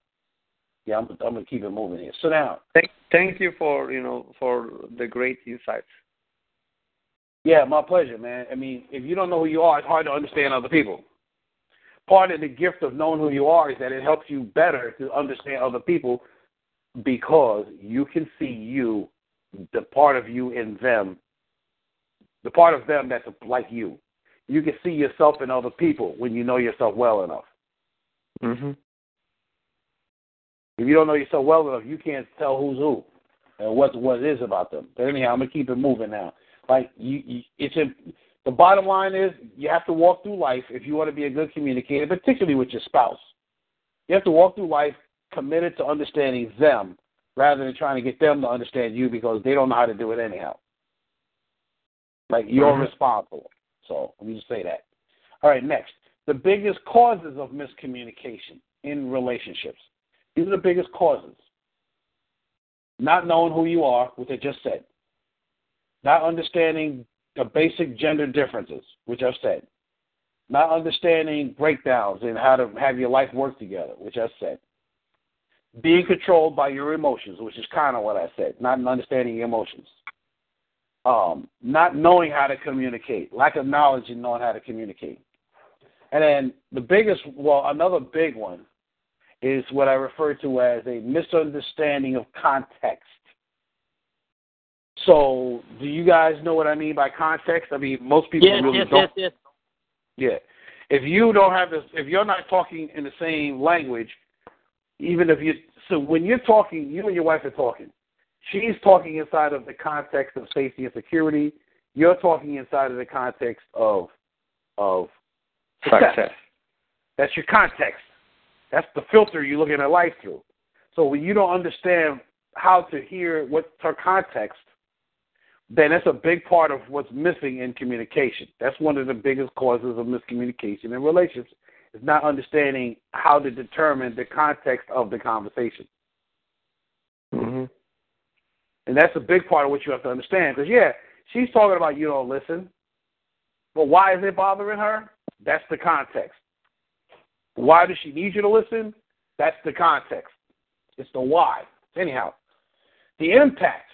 yeah, I'm, I'm gonna keep it moving here. So now, Thank, thank you for you know for the great insights. yeah, my pleasure, man. I mean, if you don't know who you are, it's hard to understand other people. Part of the gift of knowing who you are is that it helps you better to understand other people because you can see you, the part of you in them, the part of them that's like you. You can see yourself in other people when you know yourself well enough. Mm-hmm. If you don't know yourself well enough, you can't tell who's who and what what it is about them. But anyhow, I'm gonna keep it moving now. Like you, you it's a, the bottom line is you have to walk through life if you want to be a good communicator, particularly with your spouse. You have to walk through life committed to understanding them rather than trying to get them to understand you because they don't know how to do it anyhow. Like you're Mhm. responsible. So let me just say that. All right, next. The biggest causes of miscommunication in relationships. These are the biggest causes. Not knowing who you are, which I just said. Not understanding the basic gender differences, which I've said. Not understanding breakdowns and how to have your life work together, which I've said. Being controlled by your emotions, which is kind of what I said. Not understanding your emotions. Um, not knowing how to communicate. Lack of knowledge in knowing how to communicate. And then the biggest, well, another big one is what I refer to as a misunderstanding of context. So, do you guys know what I mean by context? I mean, most people Yes, really yes, don't. yes, yes. Yeah. If you don't have this, if you're not talking in the same language, even if you, so when you're talking, you and your wife are talking. She's talking inside of the context of safety and security. You're talking inside of the context of of success. Success. That's your context. That's the filter you're looking at life through. So when you don't understand how to hear what's her context, then that's a big part of what's missing in communication. That's one of the biggest causes of miscommunication in relationships is not understanding how to determine the context of the conversation. And that's a big part of what you have to understand. Because, yeah, she's talking about you don't listen. But why is it bothering her? That's the context. Why does she need you to listen? That's the context. It's the why. Anyhow, the impact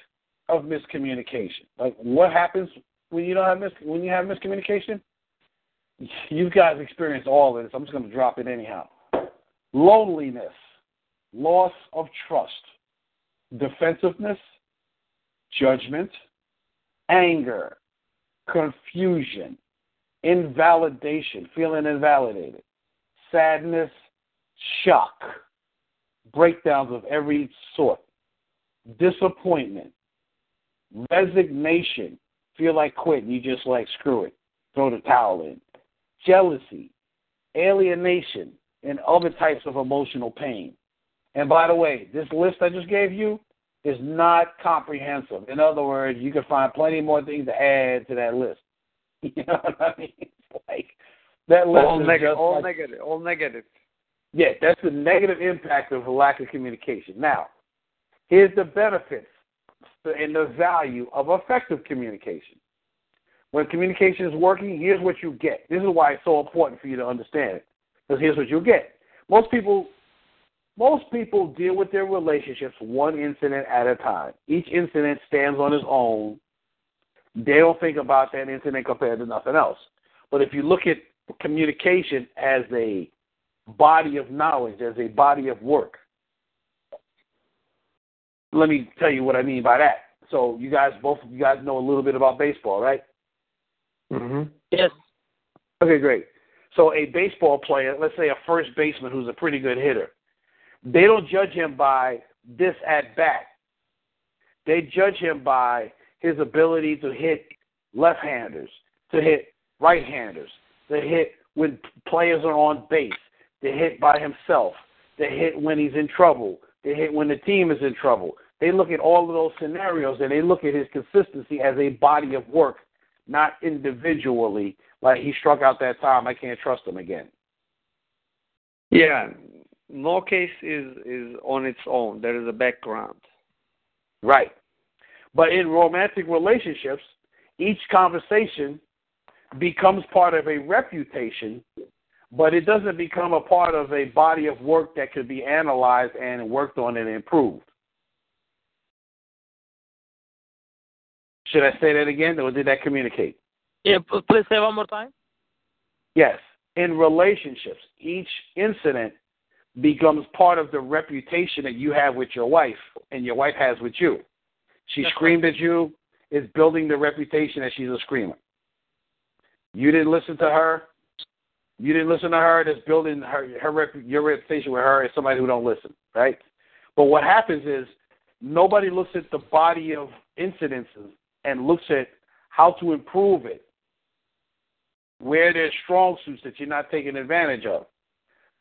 of miscommunication. Like what happens when you don't have mis- when you have miscommunication? You guys experience all of this. I'm just going to drop it anyhow. Loneliness, loss of trust, defensiveness, judgment, anger, confusion, invalidation, feeling invalidated, sadness, shock, breakdowns of every sort, disappointment, resignation, feel like quitting, you just like screw it, throw the towel in, jealousy, alienation, and other types of emotional pain. And by the way, this list I just gave you is not comprehensive. In other words, you can find plenty more things to add to that list. You know what I mean? It's like that list all, is neg- all like, negative. All negative. yeah, that's the negative impact of a lack of communication. Now, here's the benefits and the value of effective communication. When communication is working, here's what you get. This is why it's so important for you to understand it. Because here's what you get. Most people most people deal with their relationships one incident at a time. Each incident stands on its own. They don't think about that incident compared to nothing else. But if you look at communication as a body of knowledge, as a body of work, let me tell you what I mean by that. So you guys both of you guys know a little bit about baseball, right? Mm-hmm. Yes. Okay, great. So a baseball player, let's say a first baseman who's a pretty good hitter, they don't judge him by this at bat. They judge him by his ability to hit left-handers, to hit right-handers, to hit when players are on base, to hit by himself, to hit when he's in trouble, to hit when the team is in trouble. They look at all of those scenarios and they look at his consistency as a body of work, not individually. Like he struck out that time, I can't trust him again. Yeah. No case is is on its own. There is a background. Right. But in romantic relationships, each conversation becomes part of a reputation, but it doesn't become a part of a body of work that could be analyzed and worked on and improved. Should I say that again, or did that communicate? Yeah, please say one more time. Yes. In relationships, each incident becomes part of the reputation that you have with your wife and your wife has with you. She That's screamed at you, is building the reputation that she's a screamer. You didn't listen to her. You didn't listen to her. That's building her, her rep, your reputation with her as somebody who don't listen, right? But what happens is nobody looks at the body of incidences and looks at how to improve it, where there's strong suits that you're not taking advantage of.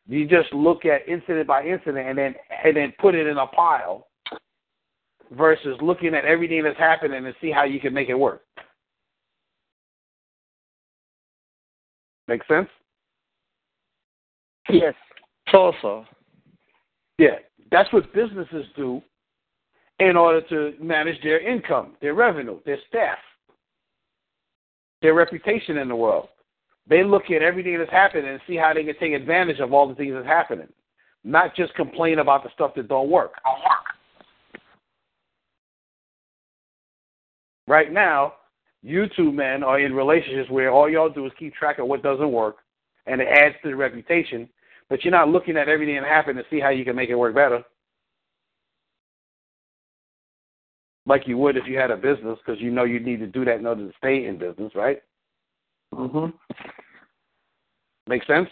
You just look at incident by incident and then and then put it in a pile versus looking at everything that's happening and see how you can make it work. Make sense? Yes. So so. Yeah. That's what businesses do in order to manage their income, their revenue, their staff, their reputation in the world. They look at everything that's happening and see how they can take advantage of all the things that's happening, not just complain about the stuff that don't work. Right now, you two men are in relationships where all y'all do is keep track of what doesn't work, and it adds to the reputation. But you're not looking at everything that happened to see how you can make it work better. Like you would if you had a business, because you know you need to do that in order to stay in business, right? Mhm. Make sense?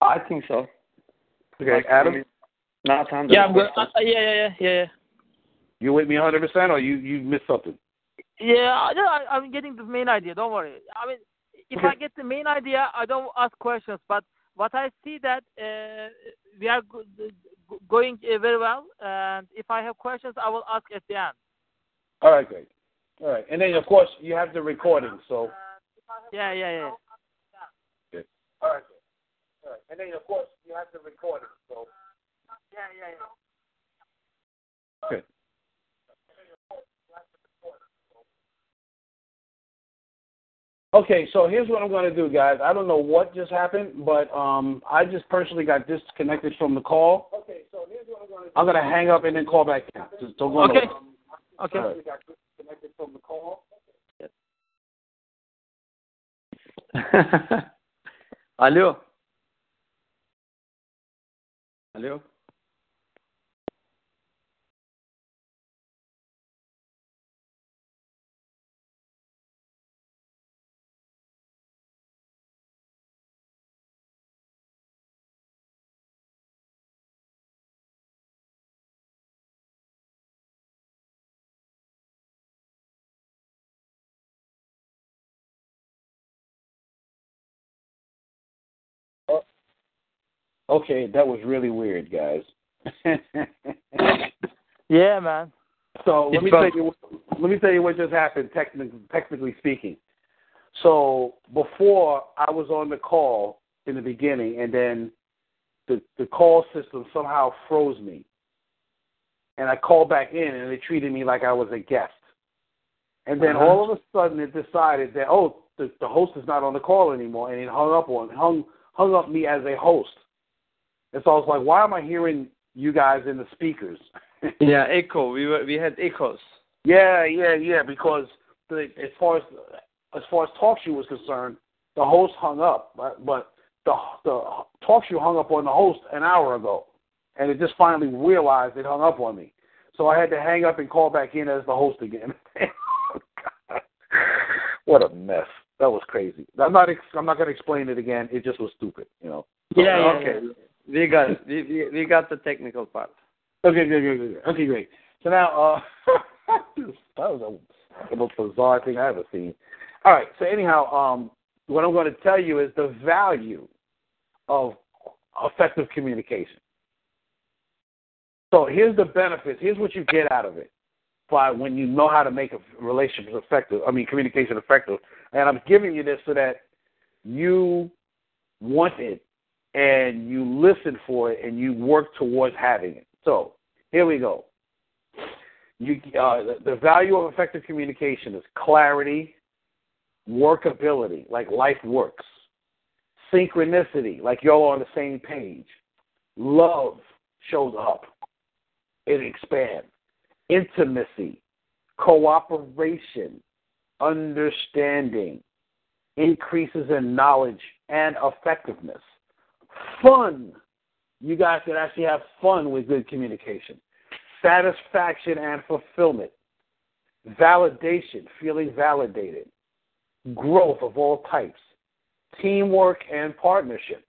I think so. Okay, Like, Adam, Not hundred. Yeah, I'm good. Uh, yeah, yeah, yeah, yeah. you with me 100%, or you you missed something? Yeah, yeah I, I'm getting the main idea. Don't worry. I mean, if Okay. I get the main idea, I don't ask questions. But what I see that uh, we are go- go- going uh, very well, and if I have questions, I will ask at the end. All right, great. All right, and then of course you have the recording, so. Yeah, yeah, yeah. All right. All right, and then of course you have the recording, so. Yeah, yeah, yeah. Okay. Okay, so here's what I'm going to do, guys. I don't know what just happened, but um, I just personally got disconnected from the call. Okay, so here's what I'm going to do. I'm going to hang up and then call back in. Just don't go Okay. nowhere. Okay. Disconnected from the call. Yes. Alo. Alo. Okay, that was really weird, guys. yeah, man. So let me tell you. Let me tell you what just happened. Technically, technically speaking. So before I was on the call in the beginning, and then the the call system somehow froze me, and I called back in, and they treated me like I was a guest. And then uh-huh. all of a sudden, it decided that oh, the, the host is not on the call anymore, and it hung up on hung hung up me as a host. And so I was like, why am I hearing you guys in the speakers? yeah, echo. We were we had echoes. Yeah, yeah, yeah. Because the, as far as as far as talk show was concerned, the host hung up, but, but the the talk show hung up on the host an hour ago, and it just finally realized it hung up on me. So I had to hang up and call back in as the host again. what a mess! That was crazy. I'm not. I'm not going to explain it again. It just was stupid, you know. Yeah. yeah okay. Yeah. We got we, we we got the technical part. Okay. Good. Good. Good. Okay. Great. So now, uh, that was a, the most bizarre thing I ever seen. All right. So anyhow, um, what I'm going to tell you is the value of effective communication. So here's the benefits. Here's what you get out of it by when you know how to make a relationship effective. I mean, communication effective. And I'm giving you this so that you want it and you listen for it and you work towards having it. So here we go. You, uh, the, value of effective communication is clarity, workability, like life works, synchronicity, like y'all are on the same page, love shows up, it expands, intimacy, cooperation, understanding, increases in knowledge and effectiveness. Fun. You guys can actually have fun with good communication. Satisfaction and fulfillment. Validation, feeling validated. Growth of all types. Teamwork and partnership.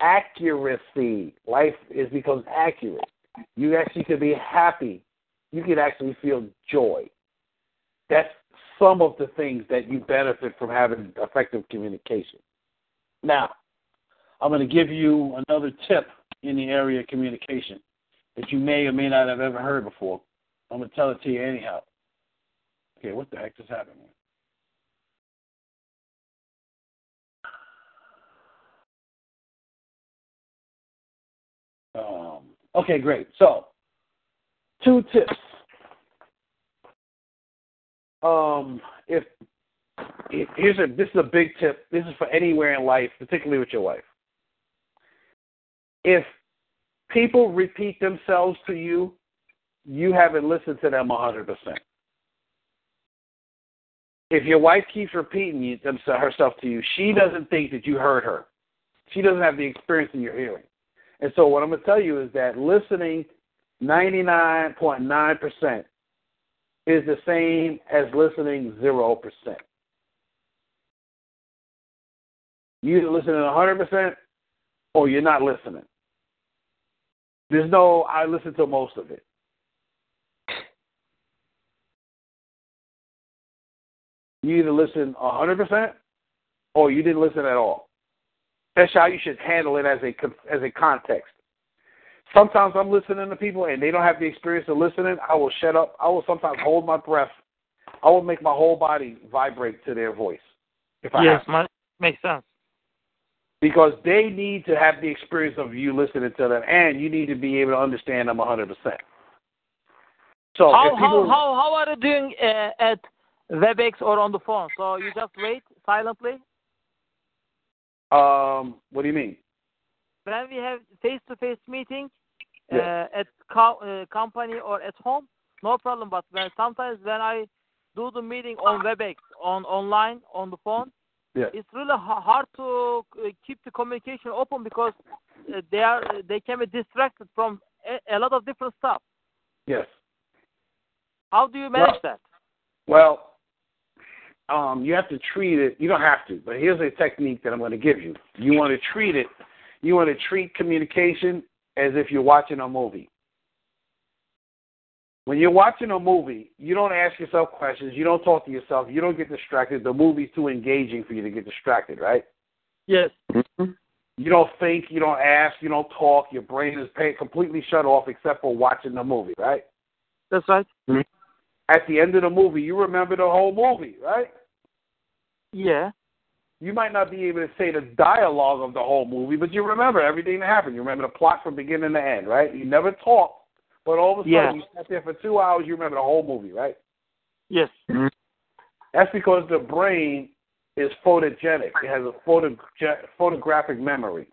Accuracy. Life is becomes accurate. You actually can be happy. You can actually feel joy. That's some of the things that you benefit from having effective communication. Now, I'm going to give you another tip in the area of communication that you may or may not have ever heard before. I'm going to tell it to you anyhow. Okay, what the heck is happening? Um, okay, great. So, two tips um, if, here's a this is a big tip. This is for anywhere in life, particularly with your wife. If people repeat themselves to you, you haven't listened to them 100%. If your wife keeps repeating herself to you, she doesn't think that you heard her. She doesn't have the experience in your hearing. And so, what I'm going to tell you is that listening 99.9% is the same as listening 0%. You either listening 100% or you're not listening. There's no, I listen to most of it. You either listen 100% or you didn't listen at all. That's how you should handle it as a as a context. Sometimes I'm listening to people and they don't have the experience of listening. I will shut up. I will sometimes hold my breath. I will make my whole body vibrate to their voice. If I yes, have makes sense. Because they need to have the experience of you listening to them, and you need to be able to understand them 100%. So how people, how how how are you doing uh, at WebEx or on the phone? So you just wait silently. Um, what do you mean? when we have face-to-face meeting yeah. uh, at co- uh, company or at home, no problem. But when sometimes when I do the meeting on WebEx, on online, on the phone, yeah. it's really hard to uh, keep the communication open because uh, they are they can be distracted from a, a lot of different stuff. Yes. How do you manage well, that? Well, um, you have to treat it. You don't have to, but here's a technique that I'm going to give you. You want to treat it you want to treat communication as if you're watching a movie. When you're watching a movie, you don't ask yourself questions, you don't talk to yourself, you don't get distracted. The movie's too engaging for you to get distracted, right? Yes. Mm-hmm. You don't think, you don't ask, you don't talk. Your brain is completely shut off except for watching the movie, right? That's right. Mm-hmm. At the end of the movie, you remember the whole movie, right? Yeah. You might not be able to say the dialogue of the whole movie, but you remember everything that happened. You remember the plot from beginning to end, right? You never talked, but all of a sudden yeah. you sat there for two hours. You remember the whole movie, right? Yes. Mm-hmm. That's because the brain is photogenic. It has a photo, photographic memory.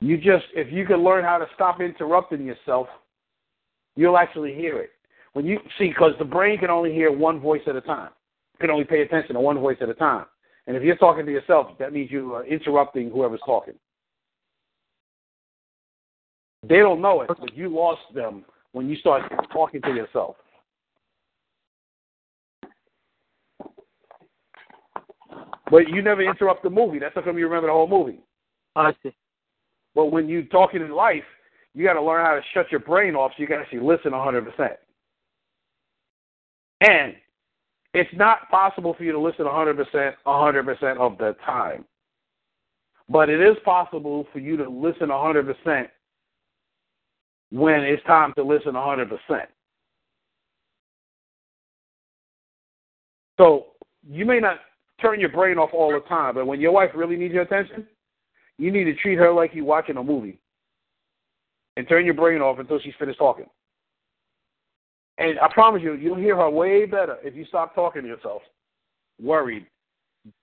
You just, if you can learn how to stop interrupting yourself, you'll actually hear it. When you see, because the brain can only hear one voice at a time. It can only pay attention to one voice at a time. And if you're talking to yourself, that means you are interrupting whoever's talking. They don't know it, but you lost them when you start talking to yourself. But you never interrupt the movie. That's how come you remember the whole movie. I see. But when you're talking in life, you got to learn how to shut your brain off so you can actually listen 100%. And it's not possible for you to listen 100% 100% of the time. But it is possible for you to listen 100% when it's time to listen 100%. So you may not turn your brain off all the time, but when your wife really needs your attention, you need to treat her like you're watching a movie and turn your brain off until she's finished talking. And I promise you, you'll hear her way better if you stop talking to yourself, worried,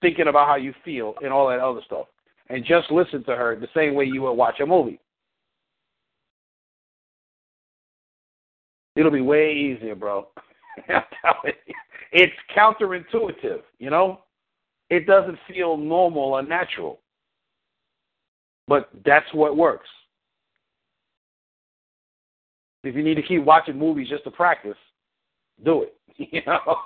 thinking about how you feel, and all that other stuff. And just listen to her the same way you would watch a movie. It'll be way easier, bro. it's counterintuitive, you know? It doesn't feel normal or natural. But that's what works. If you need to keep watching movies just to practice, do it. You know,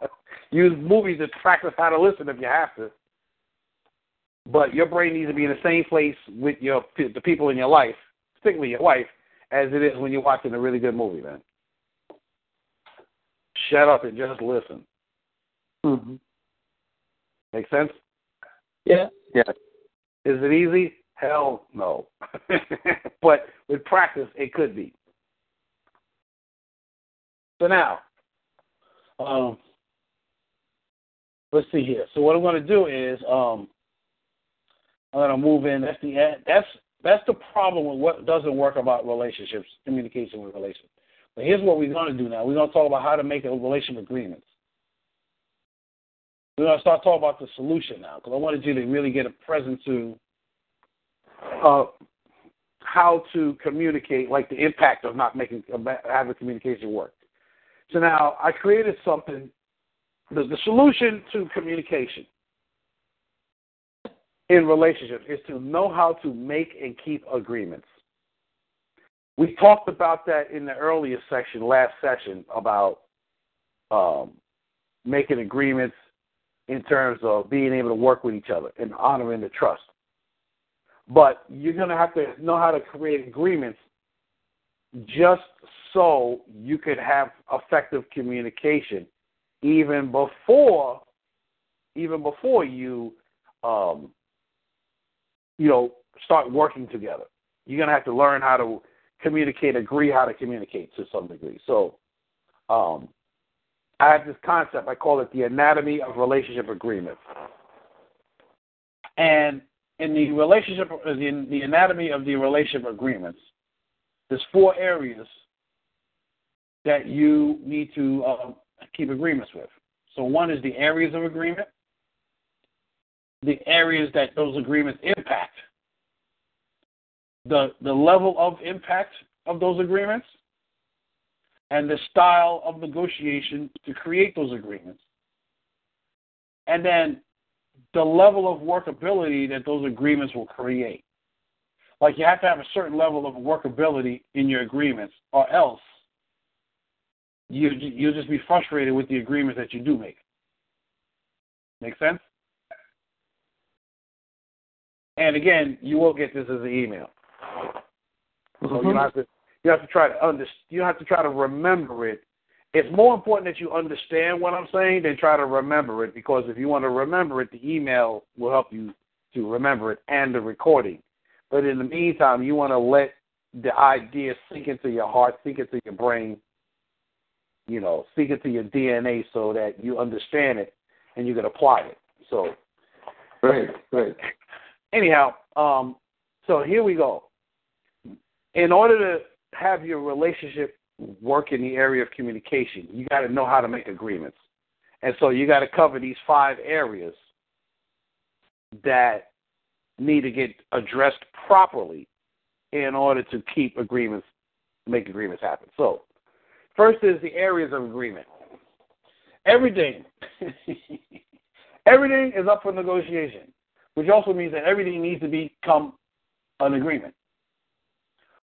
use movies to practice how to listen if you have to. But your brain needs to be in the same place with your the people in your life, particularly your wife, as it is when you're watching a really good movie, man. Shut up and just listen. Mm-hmm. Make sense? Yeah. Yeah. Is it easy? Hell no. but with practice, it could be. So now, um, let's see here. So what I'm going to do is um, I'm going to move in. That's the that's that's the problem with what doesn't work about relationships, communication with relationships. But here's what we're going to do now. We're going to talk about how to make a relationship agreements. We're going to start talking about the solution now because I wanted you to really get a present to uh, how to communicate, like the impact of not making having communication work. So now I created something, the, the solution to communication in relationships is to know how to make and keep agreements. We talked about that in the earlier section, last session, about um, making agreements in terms of being able to work with each other and honoring the trust. But you're going to have to know how to create agreements just so you could have effective communication even before even before you um, you know start working together. You're gonna have to learn how to communicate, agree how to communicate to some degree. So um, I have this concept. I call it the anatomy of relationship agreements. And in the relationship, in the anatomy of the relationship agreements, there's four areas that you need to uh, keep agreements with. So one is the areas of agreement, the areas that those agreements impact, the the level of impact of those agreements, and the style of negotiation to create those agreements, and then the level of workability that those agreements will create. Like you have to have a certain level of workability in your agreements, or else you you'll just be frustrated with the agreements that you do make. Make sense? And again, you will get this as an email. So mm-hmm. you have to you have to try to under you have to try to remember it. It's more important that you understand what I'm saying than try to remember it because if you want to remember it, the email will help you to remember it and the recording. But in the meantime, you want to let the idea sink into your heart, sink into your brain, you know, sink into your DNA so that you understand it and you can apply it. So, right, right. Anyhow, um, so here we go. In order to have your relationship work in the area of communication, you got to know how to make agreements. And so you got to cover these five areas that need to get addressed properly in order to keep agreements, make agreements happen. So, first is the areas of agreement. Everything, everything is up for negotiation, which also means that everything needs to become an agreement.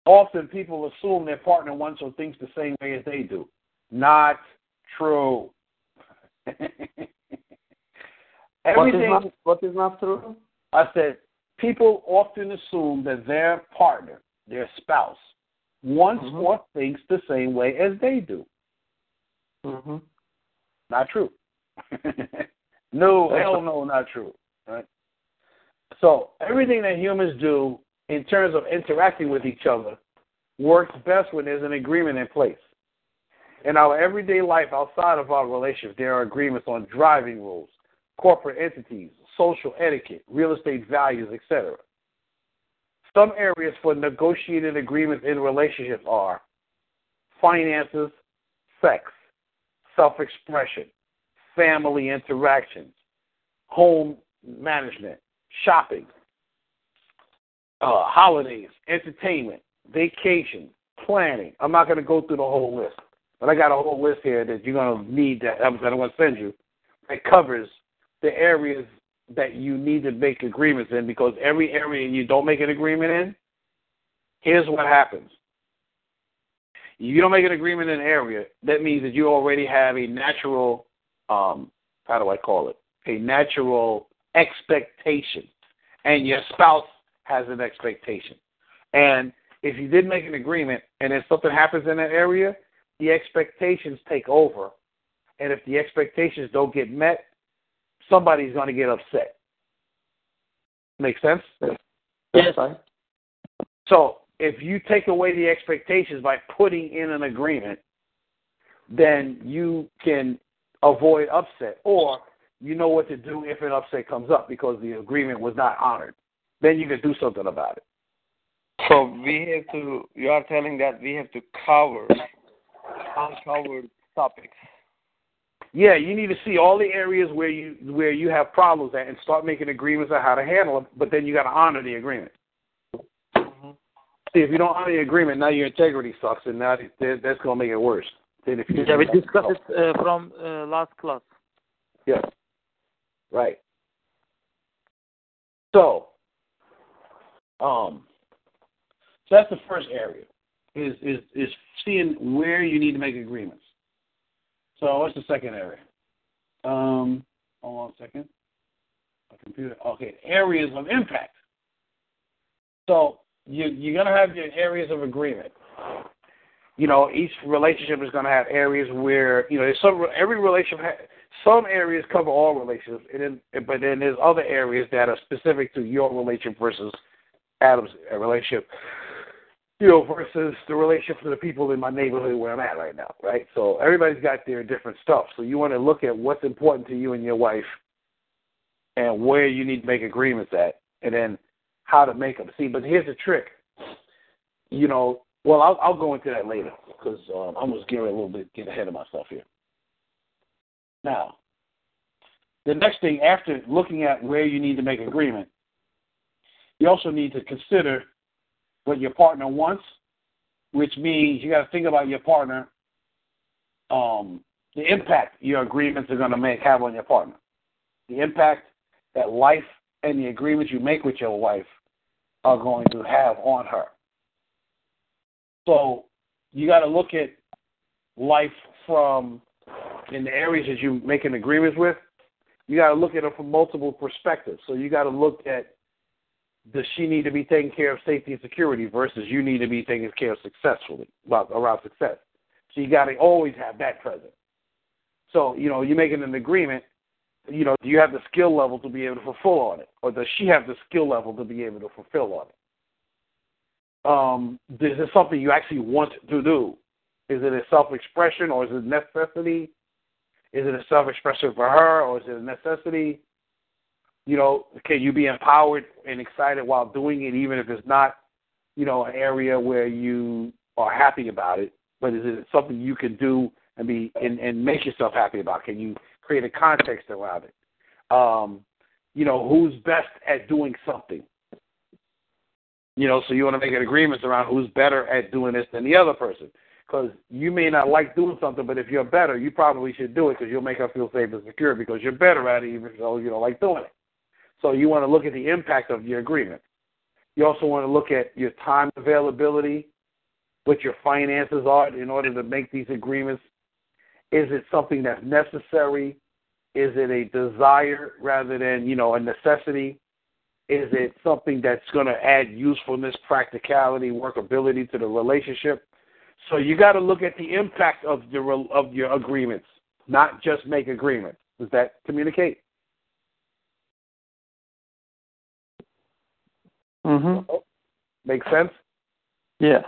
Often people assume their partner wants or thinks the same way as they do. Not true. Everything, what is, not, what is not true? I said people often assume that their partner, their spouse, wants mm-hmm. or thinks the same way as they do. Mm-hmm. Not true. no, hell no, not true. Right? So everything that humans do in terms of interacting with each other works best when there's an agreement in place. In our everyday life outside of our relationship, there are agreements on driving rules, corporate entities, social etiquette, real estate values, etc. Some areas for negotiated agreements in relationships are finances, sex, self expression, family interactions, home management, shopping, uh, holidays, entertainment, vacation, planning. I'm not going to go through the whole list, but I got a whole list here that you're going to need that I'm going to send you that covers the areas that you need to make agreements in because every area you don't make an agreement in, here's what happens. You don't make an agreement in an area, that means that you already have a natural, um, how do I call it? A natural expectation. And your spouse has an expectation. And if you did make an agreement and then something happens in that area, the expectations take over. And if the expectations don't get met, somebody's going to get upset. Make sense? Yes. So if you take away the expectations by putting in an agreement, then you can avoid upset, or you know what to do if an upset comes up because the agreement was not honored. Then you can do something about it. So we have to. You are telling that we have to cover uncovered topics. Yeah, you need to see all the areas where you where you have problems at, and start making agreements on how to handle them. But then you got to honor the agreement. Mm-hmm. See, if you don't honor the agreement, now your integrity sucks, and now that's going to make it worse. Then if you yeah, we discussed it uh, from uh, last class. Yeah. Right. So, um, so that's the first area is is is seeing where you need to make agreements. So what's the second area? Um, hold on a second. Computer. Okay, areas of impact. So you you're gonna have your areas of agreement. You know, each relationship is gonna have areas where you know some every relationship some areas cover all relationships, and then but then there's other areas that are specific to your relationship versus Adam's relationship you know, versus the relationship to the people in my neighborhood where I'm at right now, right? So everybody's got their different stuff. So you want to look at what's important to you and your wife and where you need to make agreements at, and then how to make them. See, but here's the trick. You know, well, I'll, I'll go into that later because um, I'm just getting a little bit get ahead of myself here. Now, the next thing after looking at where you need to make agreement, you also need to consider what your partner wants, which means you got to think about your partner, um, the impact your agreements are going to make have on your partner, the impact that life and the agreements you make with your wife are going to have on her. So you got to look at life from in the areas that you make an agreements with. You got to look at it from multiple perspectives. So you got to look at does she need to be taking care of safety and security versus you need to be taking care of successfully around success. So you got to always have that present. So you know you're making an agreement you know, do you have the skill level to be able to fulfill on it, or does she have the skill level to be able to fulfill on it? Um, is this something you actually want to do? Is it a self-expression or is it necessity? Is it a self-expression for her or is it a necessity? You know, can you be empowered and excited while doing it, even if it's not, you know, an area where you are happy about it? But is it something you can do and be and, and make yourself happy about? Can you create a context around it? Um, you know, who's best at doing something? You know, so you want to make an agreement around who's better at doing this than the other person. Because you may not like doing something, but if you're better, you probably should do it because you'll make her feel safe and secure because you're better at it, even though you don't like doing it. So you want to look at the impact of your agreement. You also want to look at your time availability, what your finances are in order to make these agreements. Is it something that's necessary? Is it a desire rather than, you know, a necessity? Is it something that's going to add usefulness, practicality, workability to the relationship? So you got to look at the impact of your of your agreements, not just make agreements. Does that communicate? Mhm. Make sense? Yeah.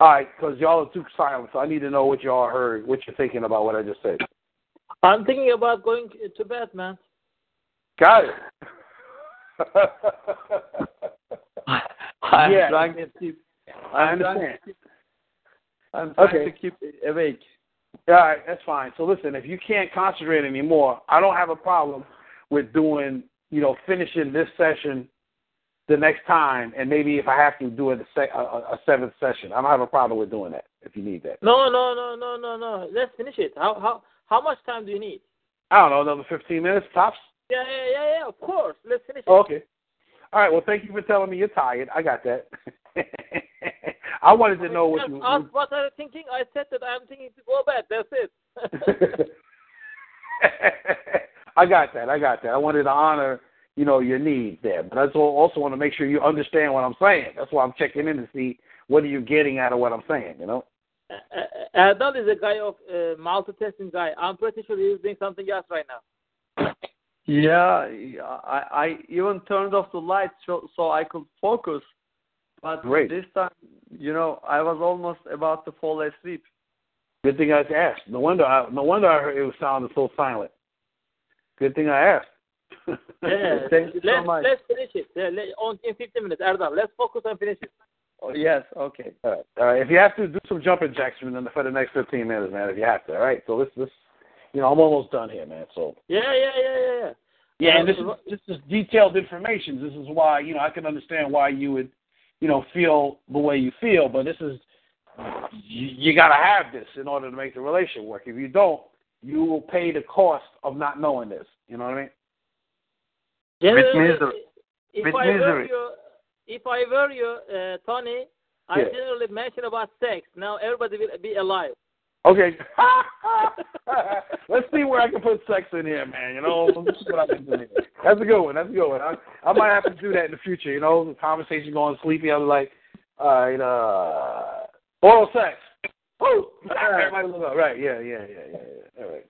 All right, because y'all are too silent, so I need to know what y'all heard, what you're thinking about what I just said. I'm thinking about going to bed, man. Got it. I'm Yeah. trying to keep. I I'm trying understand. to keep, I'm trying Okay. to keep awake. All right, that's fine. So listen, if you can't concentrate anymore, I don't have a problem with doing, you know, finishing this session the next time, and maybe if I have to do it a, se- a, a seventh session, I don't have a problem with doing that if you need that. No, no, no, no, no, no. Let's finish it. How how how much time do you need? I don't know, another 15 minutes tops. Yeah, yeah, yeah, yeah. Of course. Let's finish it. Okay. All right. Well, thank you for telling me you're tired. I got that. I wanted to know what you. ask what are you thinking? I said that I'm thinking to go back. That's it. I got that. I got that. I wanted to honor, you know, your needs there, but I also also want to make sure you understand what I'm saying. That's why I'm checking in to see what are you getting out of what I'm saying. You know. Uh, Erdal is a guy of uh, multitasking guy. I'm pretty sure he's doing something else right now. Yeah, I I even turned off the lights so so I could focus. But Great. this time, you know, I was almost about to fall asleep. Good thing I asked. No wonder. I, no wonder I heard it was sounding so silent. Good thing I asked. Yeah, Thank you let's, much. Let's finish it. Yeah, let, on in 15 minutes, Erdal. Let's focus and finish it. Oh, yes, okay. All right. All right. If you have to do some jumping jacks for the for the next 15 minutes, man. If you have to. All right. So let's let's. You know, I'm almost done here, man. So. Yeah, yeah, yeah, yeah, yeah. Yeah, and Uh, this is this is detailed information. This is why you know I can understand why you would, you know, feel the way you feel. But this is you, you got to have this in order to make the relation work. If you don't, you will pay the cost of not knowing this. You know what I mean? Generally, misery. If With I were you, if I were you, uh, Tony, I generally mention about sex. Now everybody will be alive. Okay. Let's see where I can put sex in here, man. You know, let's what I can do here. That's a good one. That's a good one. I, I might have to do that in the future. You know, the conversation going sleepy. I was like, all right, uh, oral sex. Woo! Everybody look up. Right? Yeah, yeah, yeah, yeah. yeah. All right.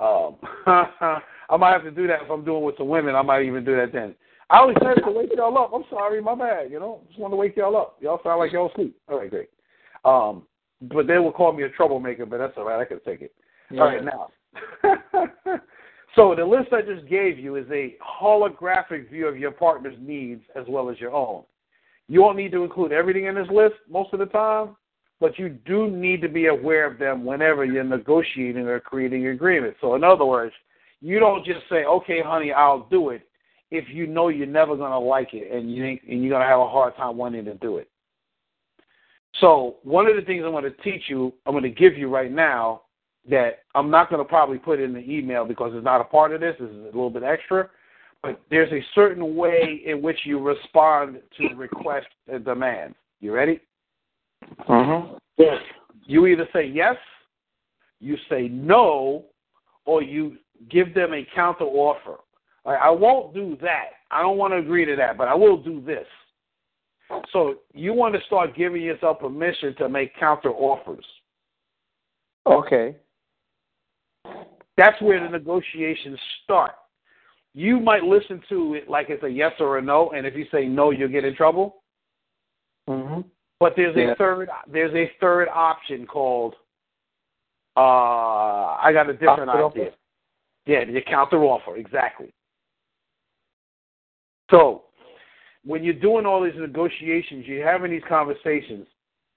Um, I might have to do that if I'm doing with some women. I might even do that then. I only said to wake y'all up. I'm sorry, my bad. You know, just want to wake y'all up. Y'all sound like y'all asleep. All right, great. Um, but they will call me a troublemaker, but that's all right. I can take it. All right, now. so the list I just gave you is a holographic view of your partner's needs as well as your own. You won't need to include everything in this list most of the time, but you do need to be aware of them whenever you're negotiating or creating an agreement. So in other words, you don't just say, "Okay, honey, I'll do it," if you know you're never going to like it and you ain't, and you're going to have a hard time wanting to do it. So one of the things I'm going to teach you, I'm going to give you right now that I'm not going to probably put in the email because it's not a part of this. This is a little bit extra. But there's a certain way in which you respond to requests and demands. You ready? Mhm. Yes. You either say yes, you say no, or you give them a counter offer. Like, I won't do that. I don't want to agree to that, but I will do this. So you want to start giving yourself permission to make counter offers. Okay. That's where the negotiations start. You might listen to it like it's a yes or a no, and if you say no, you'll get in trouble. But there's Yeah. a third there's a third option called uh I got a different Counter idea. Yeah, the counter offer, exactly. So when you're doing all these negotiations, you're having these conversations,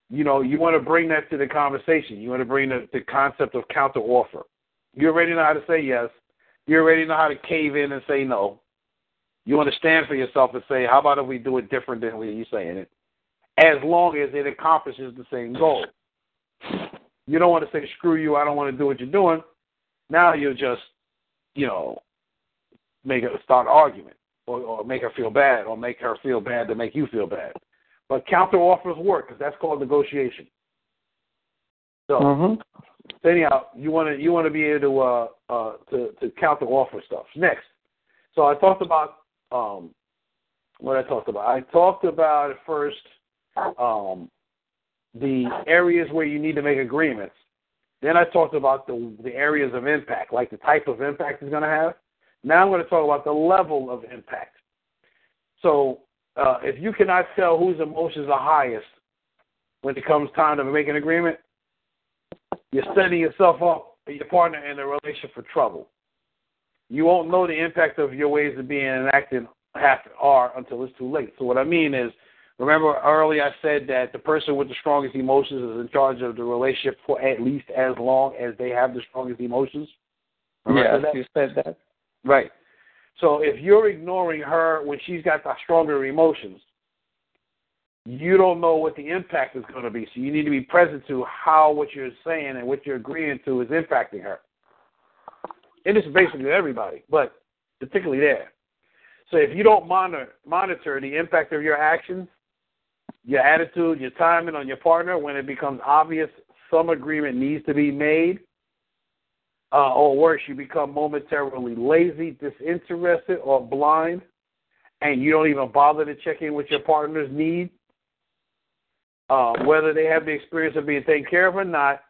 you know, you want to bring that to the conversation. You want to bring the, the concept of counter offer. You already know how to say yes. You already know how to cave in and say no. You want to stand for yourself and say, how about if we do it different than way you're saying it? As long as it accomplishes the same goal. You don't want to say, screw you, I don't want to do what you're doing. Now you'll just, you know, make it start an argument or, or make her feel bad or make her feel bad to make you feel bad. But counter offers work because that's called negotiation. So Mm-hmm. anyhow, you want to you want to be able to uh, uh, to to counter offer stuff. Next, so I talked about um, what I talked about. I talked about at first um, the areas where you need to make agreements. Then I talked about the the areas of impact, like the type of impact it's going to have. Now I'm going to talk about the level of impact. So uh, if you cannot tell whose emotions are highest when it comes time to make an agreement, you're setting yourself up your partner in a relationship for trouble. You won't know the impact of your ways of being enacted have are until it's too late. So what I mean is, remember early I said that the person with the strongest emotions is in charge of the relationship for at least as long as they have the strongest emotions. Remember Yes, you said that. Right. So if you're ignoring her when she's got the stronger emotions, you don't know what the impact is going to be. So you need to be present to how what you're saying and what you're agreeing to is impacting her. And this is basically everybody, but particularly there. So if you don't monitor monitor the impact of your actions, your attitude, your timing on your partner, when it becomes obvious some agreement needs to be made, uh, or worse, you become momentarily lazy, disinterested, or blind, and you don't even bother to check in with your partner's need, uh, whether they have the experience of being taken care of or not,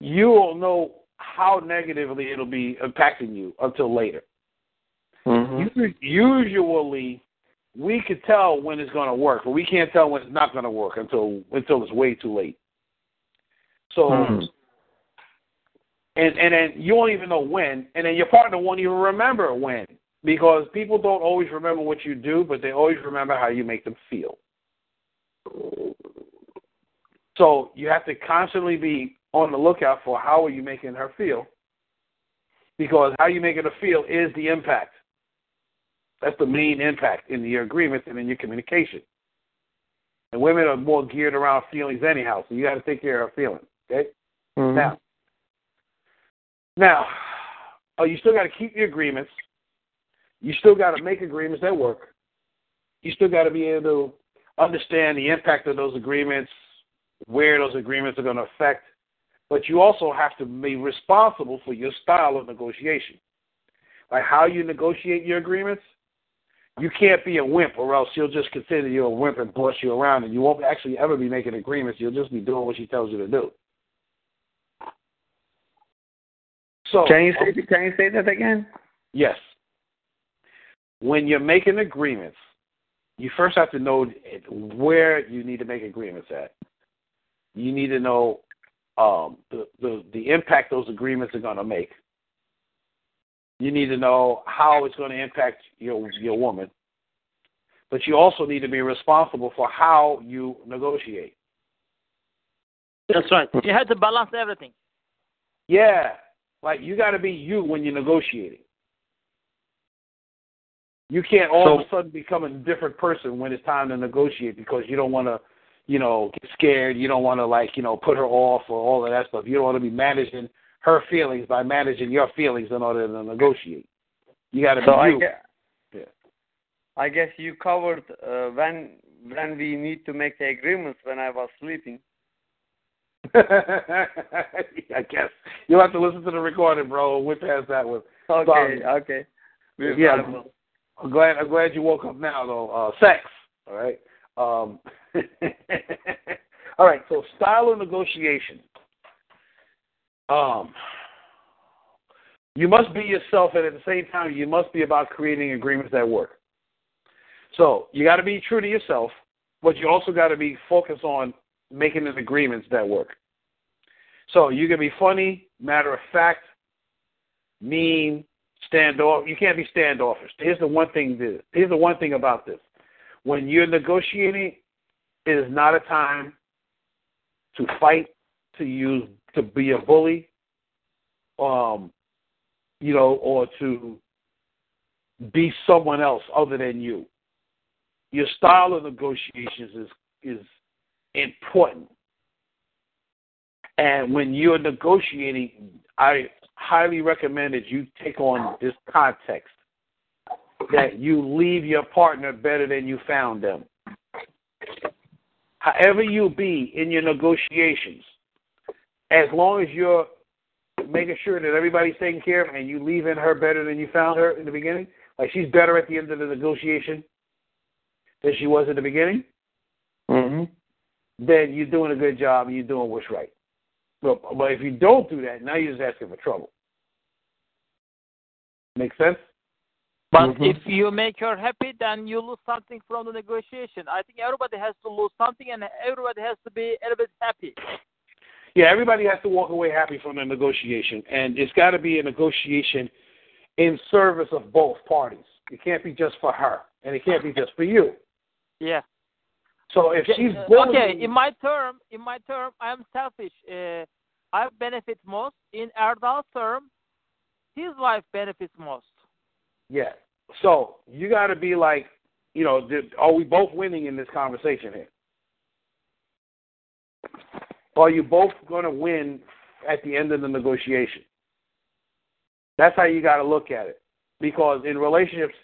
you will know how negatively it'll be impacting you until later. Mm-hmm. Usually, we could tell when it's going to work, but we can't tell when it's not going to work until until it's way too late. So, Mhm. and and then you won't even know when, and then your partner won't even remember when, because people don't always remember what you do, but they always remember how you make them feel. So you have to constantly be on the lookout for how are you making her feel, because how you making her feel is the impact. That's the main impact in your agreements and in your communication. And women are more geared around feelings anyhow, so you got to take care of feelings. Okay. Mhm. Now, now, oh, you still got to keep your agreements. You still got to make agreements that work. You still got to be able to understand the impact of those agreements, where those agreements are going to affect. But you also have to be responsible for your style of negotiation, like how you negotiate your agreements. You can't be a wimp, or else she'll just consider you a wimp and boss you around, and you won't actually ever be making agreements. You'll just be doing what she tells you to do. So Can you say can you say that again? Yes. When you're making agreements, you first have to know where you need to make agreements at. You need to know um, the, the the impact those agreements are going to make. You need to know how it's going to impact your your woman. But you also need to be responsible for how you negotiate. That's right. You have to balance everything. Yeah, like you got to be you when you're negotiating. You can't all of a sudden become a different person when it's time to negotiate because you don't want to, you know, get scared. You don't want to like, you know, put her off or all of that stuff. You don't want to be managing her feelings by managing your feelings in order to negotiate. You got to So be I you. guess, Yeah. I guess you covered uh, when when we need to make the agreements when I was sleeping. I guess you'll have to listen to the recording, bro. We'll pass that one. Okay, Sorry. okay. We- Yeah. I will. I'm glad I'm glad you woke up now though. Uh, sex. All right. Um, all right. So style of negotiation. Um, You must be yourself, and at the same time, you must be about creating agreements that work. So you got to be true to yourself, but you also got to be focused on making the agreements that work. So you can be funny, matter of fact, mean, standoff. You can't be standoffish. Here's the one thing. This, Here's the one thing about this: when you're negotiating, it is not a time to fight, to use, to be a bully, um, you know, or to be someone else other than you. Your style of negotiations is is important. And when you're negotiating, I highly recommend that you take on this context that you leave your partner better than you found them. However you be in your negotiations, as long as you're making sure that everybody's taken care of and you leaving her better than you found her in the beginning, like she's better at the end of the negotiation than she was at the beginning, mm-hmm. then you're doing a good job and you're doing what's right. But, but if you don't do that, now you're just asking for trouble. Make sense? But mm-hmm. if you make her happy, then you lose something from the negotiation. I think everybody has to lose something, and everybody has to be a little bit happy. Yeah, everybody has to walk away happy from the negotiation, and it's got to be a negotiation in service of both parties. It can't be just for her, and it can't be just for you. Yeah. So if she's uh, okay, in my term, in my term, I am selfish. Uh, I benefit most. In Erdal's term, his wife benefits most. Yeah. So you got to be like, you know, did, are we both winning in this conversation here? Are you both going to win at the end of the negotiation? That's how you got to look at it. Because in relationships,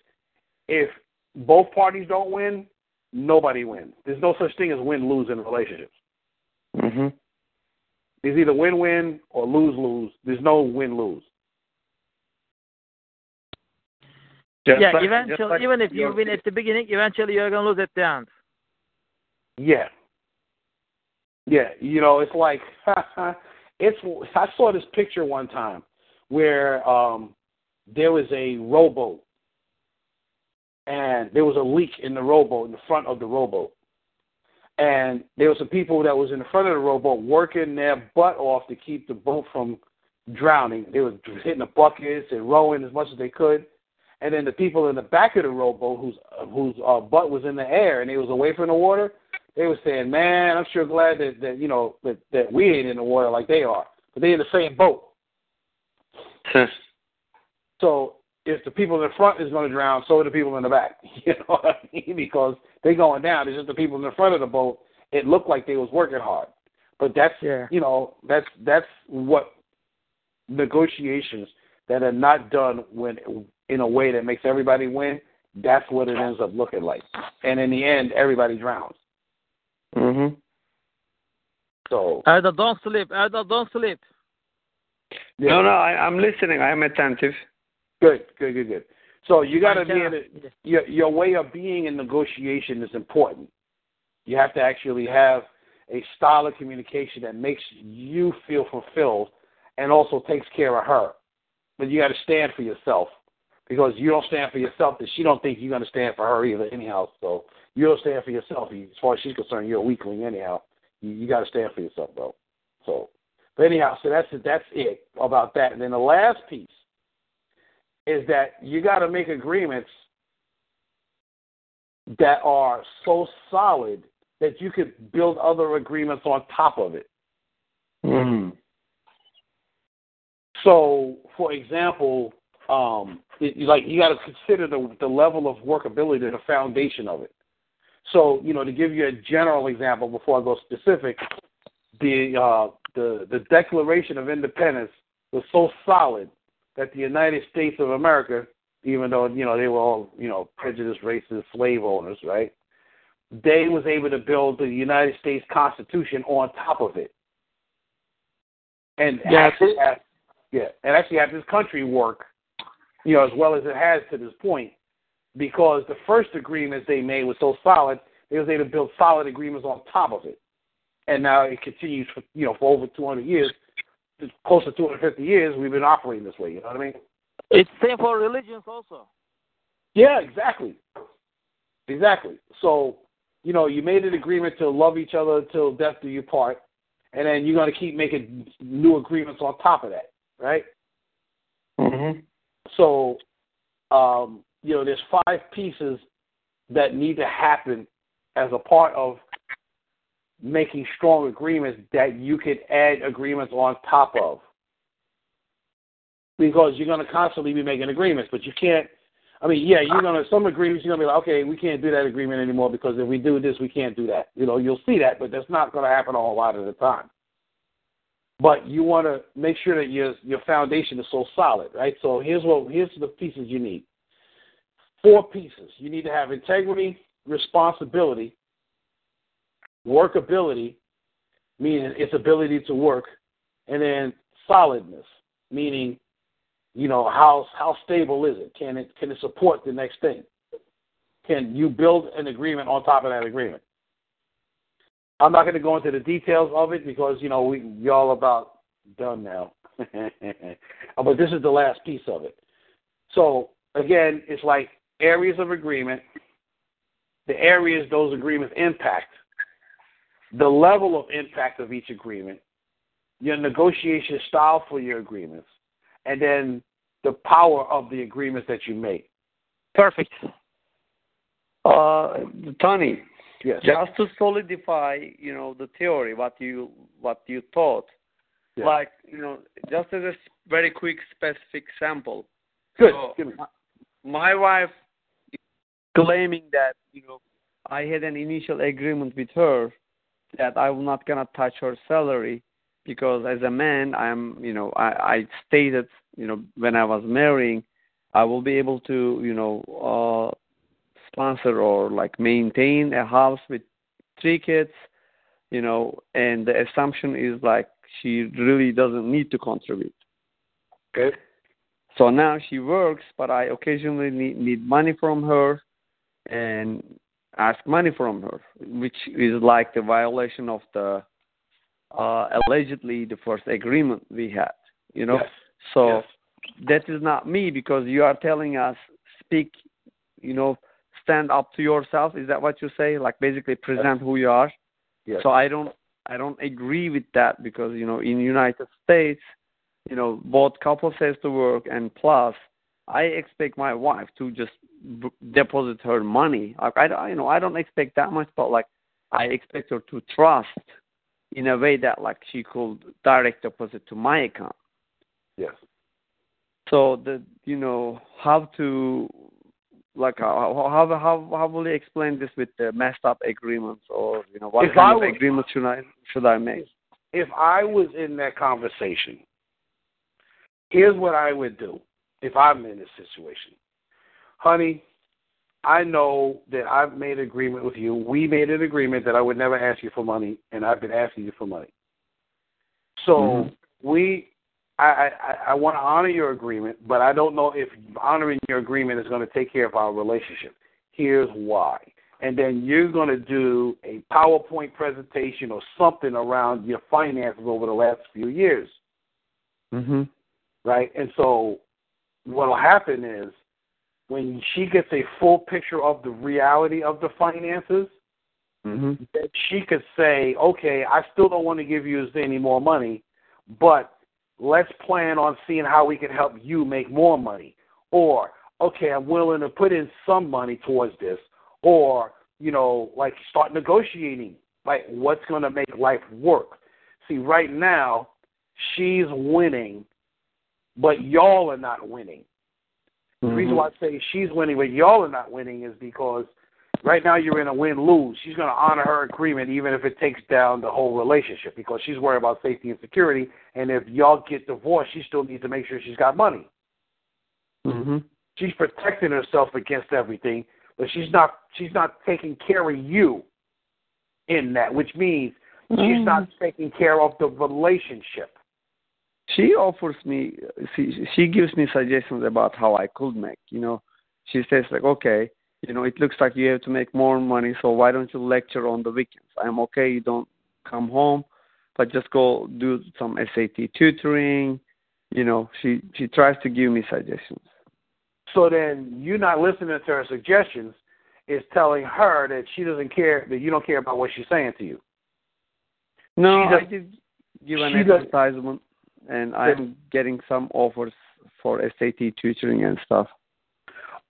if both parties don't win, nobody wins. There's no such thing as win lose in relationships. Mhm. There's either win win or lose lose. There's no win lose. Just yeah, like, eventually, like even if you win at the beginning, eventually you're gonna lose at the end. Yeah. Yeah, you know, it's like it's. I saw this picture one time where um there was a rowboat, and there was a leak in the rowboat in the front of the rowboat, and there were some people that was in the front of the rowboat working their butt off to keep the boat from drowning. They were hitting the buckets and rowing as much as they could and then the people in the back of the rowboat whose whose uh, butt was in the air and they was away from the water, they were saying, "Man, I'm sure glad that that you know that that we ain't in the water like they are, but they in the same boat." so if the people in the front is going to drown, so are the people in the back. You know what I mean? Because they going down. It's just the people in the front of the boat. It looked like they was working hard, but that's yeah. you know that's that's what negotiations that are not done when in a way that makes everybody win, that's what it ends up looking like. And in the end, everybody drowns. Mhm. So. Erdal, don't sleep. Erdal, don't sleep. Yeah. No, no, I, I'm listening. I am attentive. Good, good, good, good. So you got to be in it. Your your way of being in negotiation is important. You have to actually have a style of communication that makes you feel fulfilled and also takes care of her. But you got to stand for yourself because you don't stand for yourself, then she don't think you're going to stand for her either. Anyhow, so you don't stand for yourself. As far as she's concerned, you're a weakling. Anyhow, you, you got to stand for yourself, bro. So, but anyhow, so that's that's it about that. And then the last piece is that you got to make agreements that are so solid that you could build other agreements on top of it. Mm-hmm. So, for example, um, it, like you got to consider the the level of workability, the foundation of it. So, you know, to give you a general example before I go specific, the uh, the the Declaration of Independence was so solid that the United States of America, even though you know they were all you know prejudiced, racist, slave owners, right? They was able to build the United States Constitution on top of it, and yeah, actually, have, yeah, and actually have this country work you know, as well as it has to this point, because the first agreements they made was so solid, they was able to build solid agreements on top of it, and now it continues for you know for over 200 years close to 250 years, we've been operating this way. You know what I mean? It's same for religions also. Yeah, exactly. Exactly. So, you know, you made an agreement to love each other until death do you part, and then you're going to keep making new agreements on top of that, right? Mm-hmm. So, um, you know, there's five pieces that need to happen as a part of making strong agreements that you could add agreements on top of. Because you're going to constantly be making agreements, but you can't. I mean, yeah, you're going to some agreements. You're going to be like, okay, we can't do that agreement anymore because if we do this, we can't do that. You know, you'll see that, but that's not going to happen a whole lot of the time. But you want to make sure that your your foundation is so solid, right? So here's what here's the pieces you need. Four pieces. You need to have integrity, responsibility, workability, meaning its ability to work, and then solidness, meaning, you know, how how stable is it? Can it can it support the next thing? Can you build an agreement on top of that agreement? I'm not going to go into the details of it because you know we y'all about done now, but this is the last piece of it. So again, it's like areas of agreement, the areas those agreements impact, the level of impact of each agreement, your negotiation style for your agreements, and then the power of the agreements that you make. Perfect. Uh, Tony, Yes. just to solidify, you know, the theory, what you what you thought, Yeah. like you know, just as a very quick specific sample. Good. So, Give me- my wife is claiming that you know I had an initial agreement with her that I will not gonna touch her salary because as a man I'm you know I, I stated you know when I was marrying I will be able to you know uh sponsor or like maintain a house with three kids you know and the assumption is like she really doesn't need to contribute Okay. so now she works, but I occasionally need, need money from her and ask money from her, which is like the violation of the uh, allegedly the first agreement we had. You know, Yes. so Yes. that is not me because you are telling us speak, you know, stand up to yourself. Is that what you say? Like basically present who you are. Yes. So I don't I don't agree with that because you know in United States, you know both couples has to work and plus I expect my wife to just b- deposit her money. I, I you know I don't expect that much, but like I expect her to trust in a way that like she could direct deposit to my account. Yes. So the you know how to like how how how how will you explain this with the messed up agreements or you know what If kind I of was- agreement should I should I make? If I was in that conversation, here's what I would do if I'm in this situation. Honey, I know that I've made an agreement with you. We made an agreement that I would never ask you for money, and I've been asking you for money. So Mhm. we, I, I, I want to honor your agreement, but I don't know if honoring your agreement is going to take care of our relationship. Here's why. And then you're going to do a PowerPoint presentation or something around your finances over the last few years, Mhm. right? And so what will happen is when she gets a full picture of the reality of the finances, Mhm. that she could say, okay, I still don't want to give you any more money, but let's plan on seeing how we can help you make more money. Or, okay, I'm willing to put in some money towards this. Or, you know, like start negotiating, like what's going to make life work. See, right now, she's winning, but y'all are not winning. The reason why I say she's winning, but y'all are not winning is because right now you're in a win lose. She's going to honor her agreement even if it takes down the whole relationship because she's worried about safety and security. And if y'all get divorced, she still needs to make sure she's got money. Mhm. She's protecting herself against everything, but she's not she's not taking care of you in that, which means she's not taking care of the relationship. She offers me she she gives me suggestions about how I could make, you know. She says like, okay, you know, it looks like you have to make more money, so why don't you lecture on the weekends? I'm okay, you don't come home, but just go do some SAT tutoring. You know, she she tries to give me suggestions. So then you're not listening to her suggestions. Is telling her that she doesn't care that you don't care about what she's saying to you. No, She I did give an advertisement, and I'm getting some offers for SAT tutoring and stuff.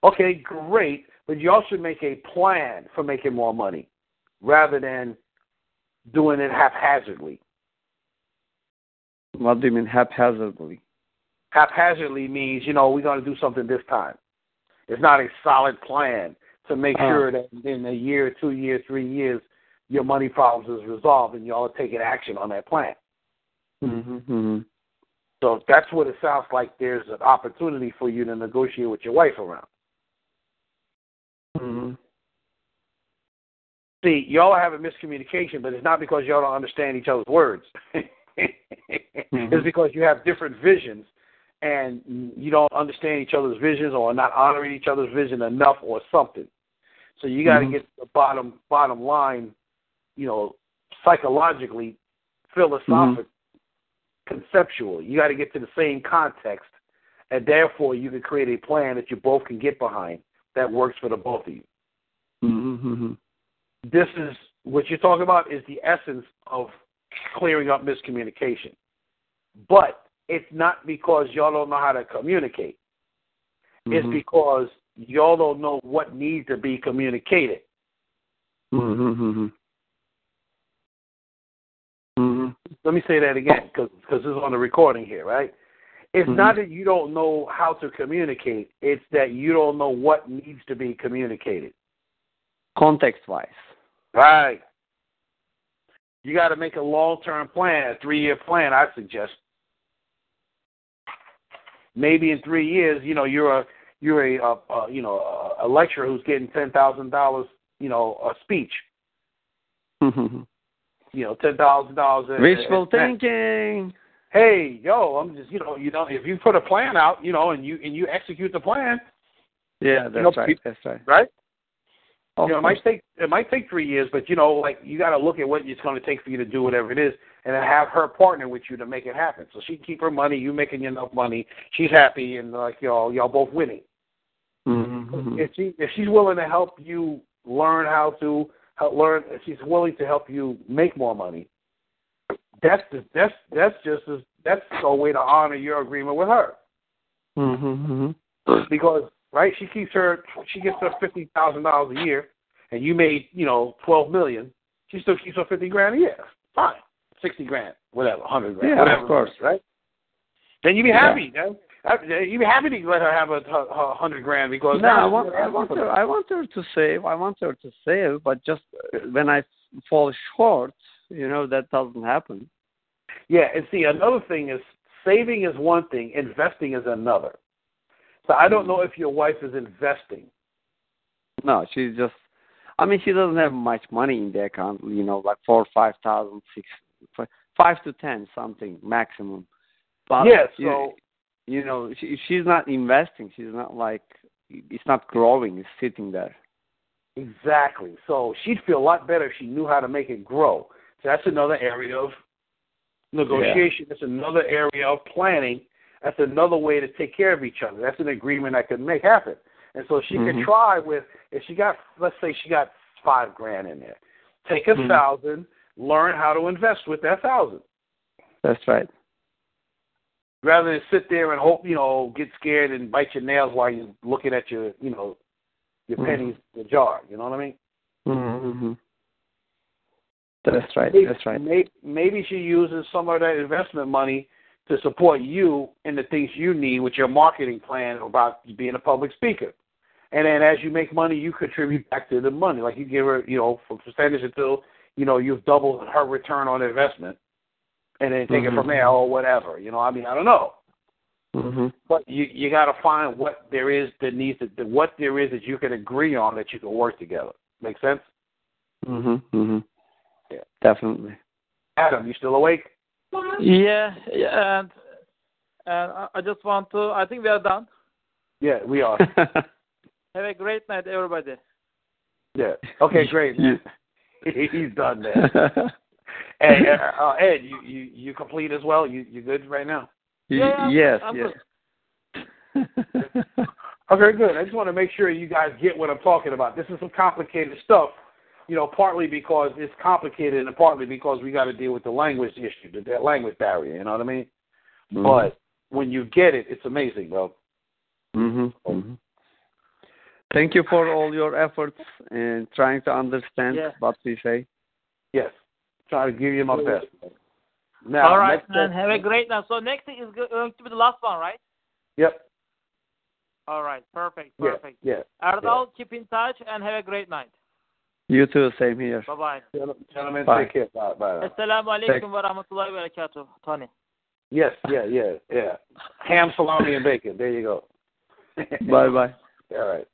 Okay, great, but you also make a plan for making more money rather than doing it haphazardly. What do you mean haphazardly? Haphazardly means, you know, we're going to do something this time. It's not a solid plan to make Oh. sure that in a year, two years, three years, your money problems is resolved and y'all are taking action on that plan. Mm-hmm, mm-hmm. So that's what it sounds like there's an opportunity for you to negotiate with your wife around. Mm-hmm. See, y'all are having miscommunication, but it's not because y'all don't understand each other's words. It's because you have different visions and you don't understand each other's visions or not honoring each other's vision enough or something. So you got to Mhm. get to the bottom bottom line, you know, psychologically, philosophic, conceptual. You got to get to the same context, and therefore you can create a plan that you both can get behind that works for the both of you. Mm-hmm. this is what you're talking about is the essence of clearing up miscommunication. But it's not because y'all don't know how to communicate. It's Mhm. because y'all don't know what needs to be communicated. Mm-hmm. Mm-hmm. Let me say that again because this is on the recording here, right? It's Mhm. not that you don't know how to communicate, it's that you don't know what needs to be communicated. Context wise. Right. You got to make a long term plan, a three year plan, I suggest. Maybe in three years, you know, you're a you're a, a, a you know a, a lecturer who's getting ten thousand dollars, you know, a speech. Mm-hmm. You know, ten thousand dollars. Wishful thinking. Hey, yo, I'm just you know you know if you put a plan out, you know, and you and you execute the plan, Yeah, You that's know, right. That's right. right? Of you know, it might take it might take three years, but you know, like you got to look at what it's going to take for you to do whatever it is, and then have her partner with you to make it happen. So she can keep her money, you making enough money, she's happy, and like y'all y'all both winning. Mm-hmm. If she if she's willing to help you learn how to learn, if she's willing to help you make more money, that's the, that's that's just as that's a way to honor your agreement with her Mm-hmm. because right she keeps her she gets her fifty thousand dollars a year and you made you know twelve million she still keeps her fifty grand a year fine sixty grand whatever hundred grand Yeah, whatever of course. right then you be Yeah. happy then you be happy to let her have a, her hundred grand because No, I want, I want her. I want her to save. I want her to save, but just uh, when I fall short, you know, that doesn't happen. Yeah, and see, another thing is saving is one thing, investing is another. So I don't know if your wife is investing. No, she's just. I mean, she doesn't have much money in the account. You know, like four, five thousand, six, fi- five to ten, something maximum. But yeah, you- so you know, she, she's not investing. She's not like it's not growing. It's sitting there. exactly. So she'd feel a lot better if she knew how to make it grow. So that's another area of negotiation. That's another area of planning. That's another way to take care of each other. That's an agreement that could make happen. And so she could Mhm. try with if she got let's say she got five grand in there. Take a Mhm. thousand, learn how to invest with that thousand. That's right. Rather than sit there and hope, you know, get scared and bite your nails while you're looking at your, you know, your Mhm. pennies in the jar. You know what I mean? Mm-hmm. That's right. Maybe, That's right. may- Maybe she uses some of that investment money to support you in the things you need with your marketing plan about being a public speaker. And then as you make money, you contribute back to the money. Like you give her, you know, for percentage until, you know, you've doubled her return on investment. And then take it from Mhm. there or whatever. You know, I mean, I don't know. Mm-hmm. But you you got to find what there is that needs to what there is that you can agree on that you can work together. Make sense? Mm-hmm. Mm-hmm. Yeah. Definitely. Adam, you still awake? Yeah, yeah, and and I- I just want to. I think we are done. Yeah, we are. Have a great night, everybody. yeah. Okay, great. He's done that. Hey, uh, uh, Ed, you, you you complete as well? You you good right now? Yeah, yes, I'm yes. Okay, good. I just want to make sure you guys get what I'm talking about. This is some complicated stuff, you know, partly because it's complicated and partly because we got to deal with the language issue, the, the language barrier. You know what I mean? Mhm. But when you get it, it's amazing, bro. Mhm. mhm. Thank you for all your efforts and trying to understand Yeah. what we say. Yes, try to give you my best. Now, All right, next man. Have a great night. So next thing is going uh, to be the last one, right? Yep. All right. Perfect. Yeah. Perfect. Yeah. Erdal, keep in touch and have a great night. You too, same here. Bye bye. Gentlemen, Bye. take care. Bye. Bye. Esselamu Aleyküm ve Rahmetullahi ve Berekatuhu. Tony. Yes. Yeah. Yeah. Yeah. Ham, salami, and bacon. There you go. Bye bye. All right.